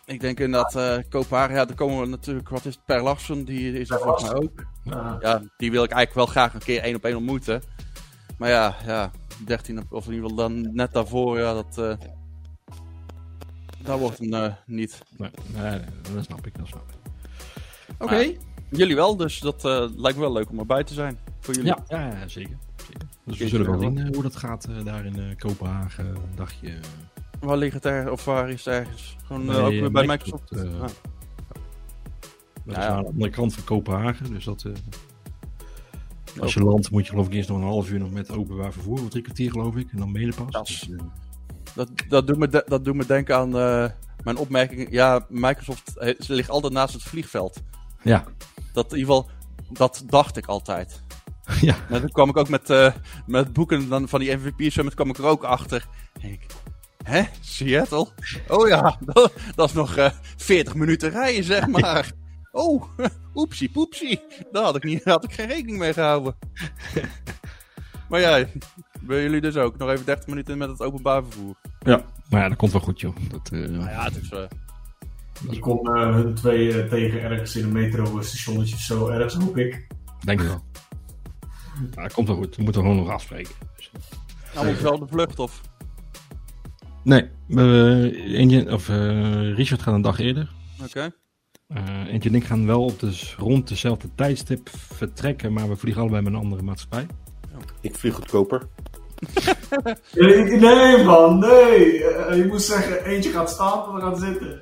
Ik denk inderdaad, eh Kopenhagen, ja, daar komen we natuurlijk, wat is het, Per Larsen, die is er volgens mij ook. Ja, die wil ik eigenlijk wel graag een keer één op één ontmoeten. Maar ja, ja, 13 op- of in ieder geval dan net daarvoor, ja, dat. eh dat wordt hem eh, niet. Nee, nee, nee, dat snap ik, dat snap ik. Oké. Jullie wel, dus dat lijkt me wel leuk om erbij te zijn. Voor jullie. Ja, ja, ja, zeker. zeker. Dus we zullen wel zien hoe dat gaat daar in Kopenhagen. Een dagje. Waar ligt het ergens? Of waar is het ergens? Gewoon eh, Bij, ook weer bij Microsoft, Microsoft. eh, Ah. dat Ja, is aan de andere kant van Kopenhagen. Dus dat, eh, als je landt moet je geloof ik eerst nog een half uur nog met openbaar vervoer. Of drie kwartier geloof ik. En dan ben je er pas. Dat Dus, Dat, dat, doet me de- dat doet me denken aan mijn opmerking. Ja, Microsoft ze ligt altijd naast het vliegveld. ja. Dat in ieder geval, dat dacht ik altijd. ja. Maar toen kwam ik ook met, met boeken dan van die MVP Summit kwam ik er ook achter. En ik, hè? Seattle? Oh ja, dat, dat is nog eh 40 minuten rijden, zeg maar. Oh, oepsie poepsie. Daar had ik, niet, had ik geen rekening mee gehouden. maar ja, bij jullie dus ook. Nog even 30 minuten met het openbaar vervoer. ja. Maar ja, dat komt wel goed joh. Dat, eh, Nou ja, het is... eh, Ik kom eh, hun twee tegen ergens in een metro-stationnetje of zo. Ergens hoop ik. Denk ik wel. Ja, dat komt wel goed. We moeten gewoon nog afspreken. Nou, moet je wel op de vlucht of... Nee, eh, Eentje, of, eh, Richard gaat een dag eerder. Oké. Eh Eentje en ik gaan wel op de, rond dezelfde tijdstip vertrekken, maar we vliegen allebei met een andere maatschappij. Ik vlieg goedkoper. Nee, nee man, nee. Eh, je moet zeggen, eentje gaat staan en we gaan zitten.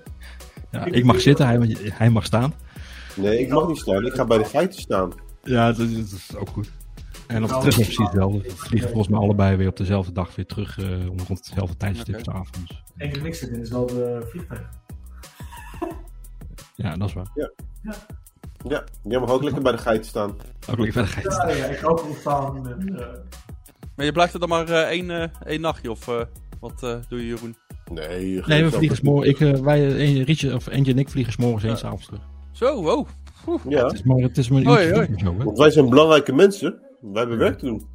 Ja, ik mag zitten, hij, hij mag staan. Nee, ik mag niet staan. Ik ga bij de geiten staan. Ja, dat is, dat is ook goed. En op de terug precies hetzelfde. We vliegen volgens mij allebei weer op dezelfde dag weer terug uh, rond hetzelfde tijdstip Oké. s'avonds. Enkel niks zit in is wel de vliegtuig. Ja, dat is waar. Ja, jij mag ook lekker bij de geiten staan. Ook lekker verder gaan. Ja, ja, ik ook ontstaan. En, eh, Maar je blijft er dan maar eh, één, eh, één nachtje, of eh, wat eh, doe je, Jeroen? Nee, Nee, we vliegen s'morgen. Ik, eh, wij, eh, Rietje, of Eentje en ik vliegen s'morgens heen, Ja. s'avonds terug. Zo, wow. Ja, Het is maar, het is maar een Hoi, hoi. zo, hè. want wij zijn belangrijke mensen. Wij hebben werk te doen.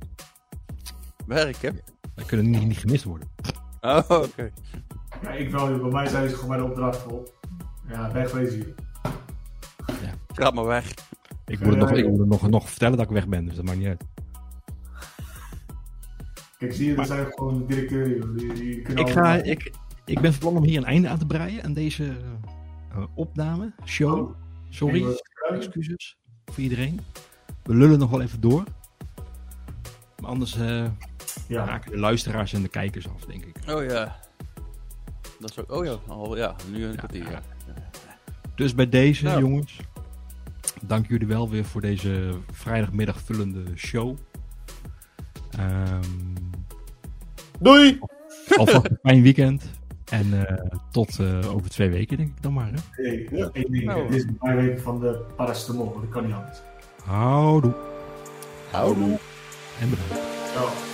Werk, hè? Wij kunnen niet, niet gemist worden. Oh, oké. ja, ik wel, joh. bij mij zijn ze gewoon bij de opdracht vol. Ja, wegwezen hier. Ga maar weg. Ik moet het, nog, ik moet het nog, nog vertellen dat ik weg ben, dus dat maakt niet uit. Kijk, zie je, er zijn gewoon de directeuren. Die, die kunnen Ik, ga, ik, ik ben van plan om hier een einde aan te breien aan deze eh, opname, show. Oh, Sorry, excuses voor iedereen. We lullen nog wel even door. Maar anders eh Ja, raken de luisteraars en de kijkers af, denk ik. Oh ja. Dat is ook... Oh ja, al, ja nu een kwartier. Ja. Dus bij deze, Nou. jongens, dank jullie wel weer voor deze vrijdagmiddag vullende show. Ehm Doei! alvast een fijn weekend. En eh, tot eh, over twee weken, denk ik dan maar. Hè? Ja. ding. Nou. Het is mijn week van de paracetamol, dat kan niet anders. Houdoe. Houdoe. Ende. Ciao.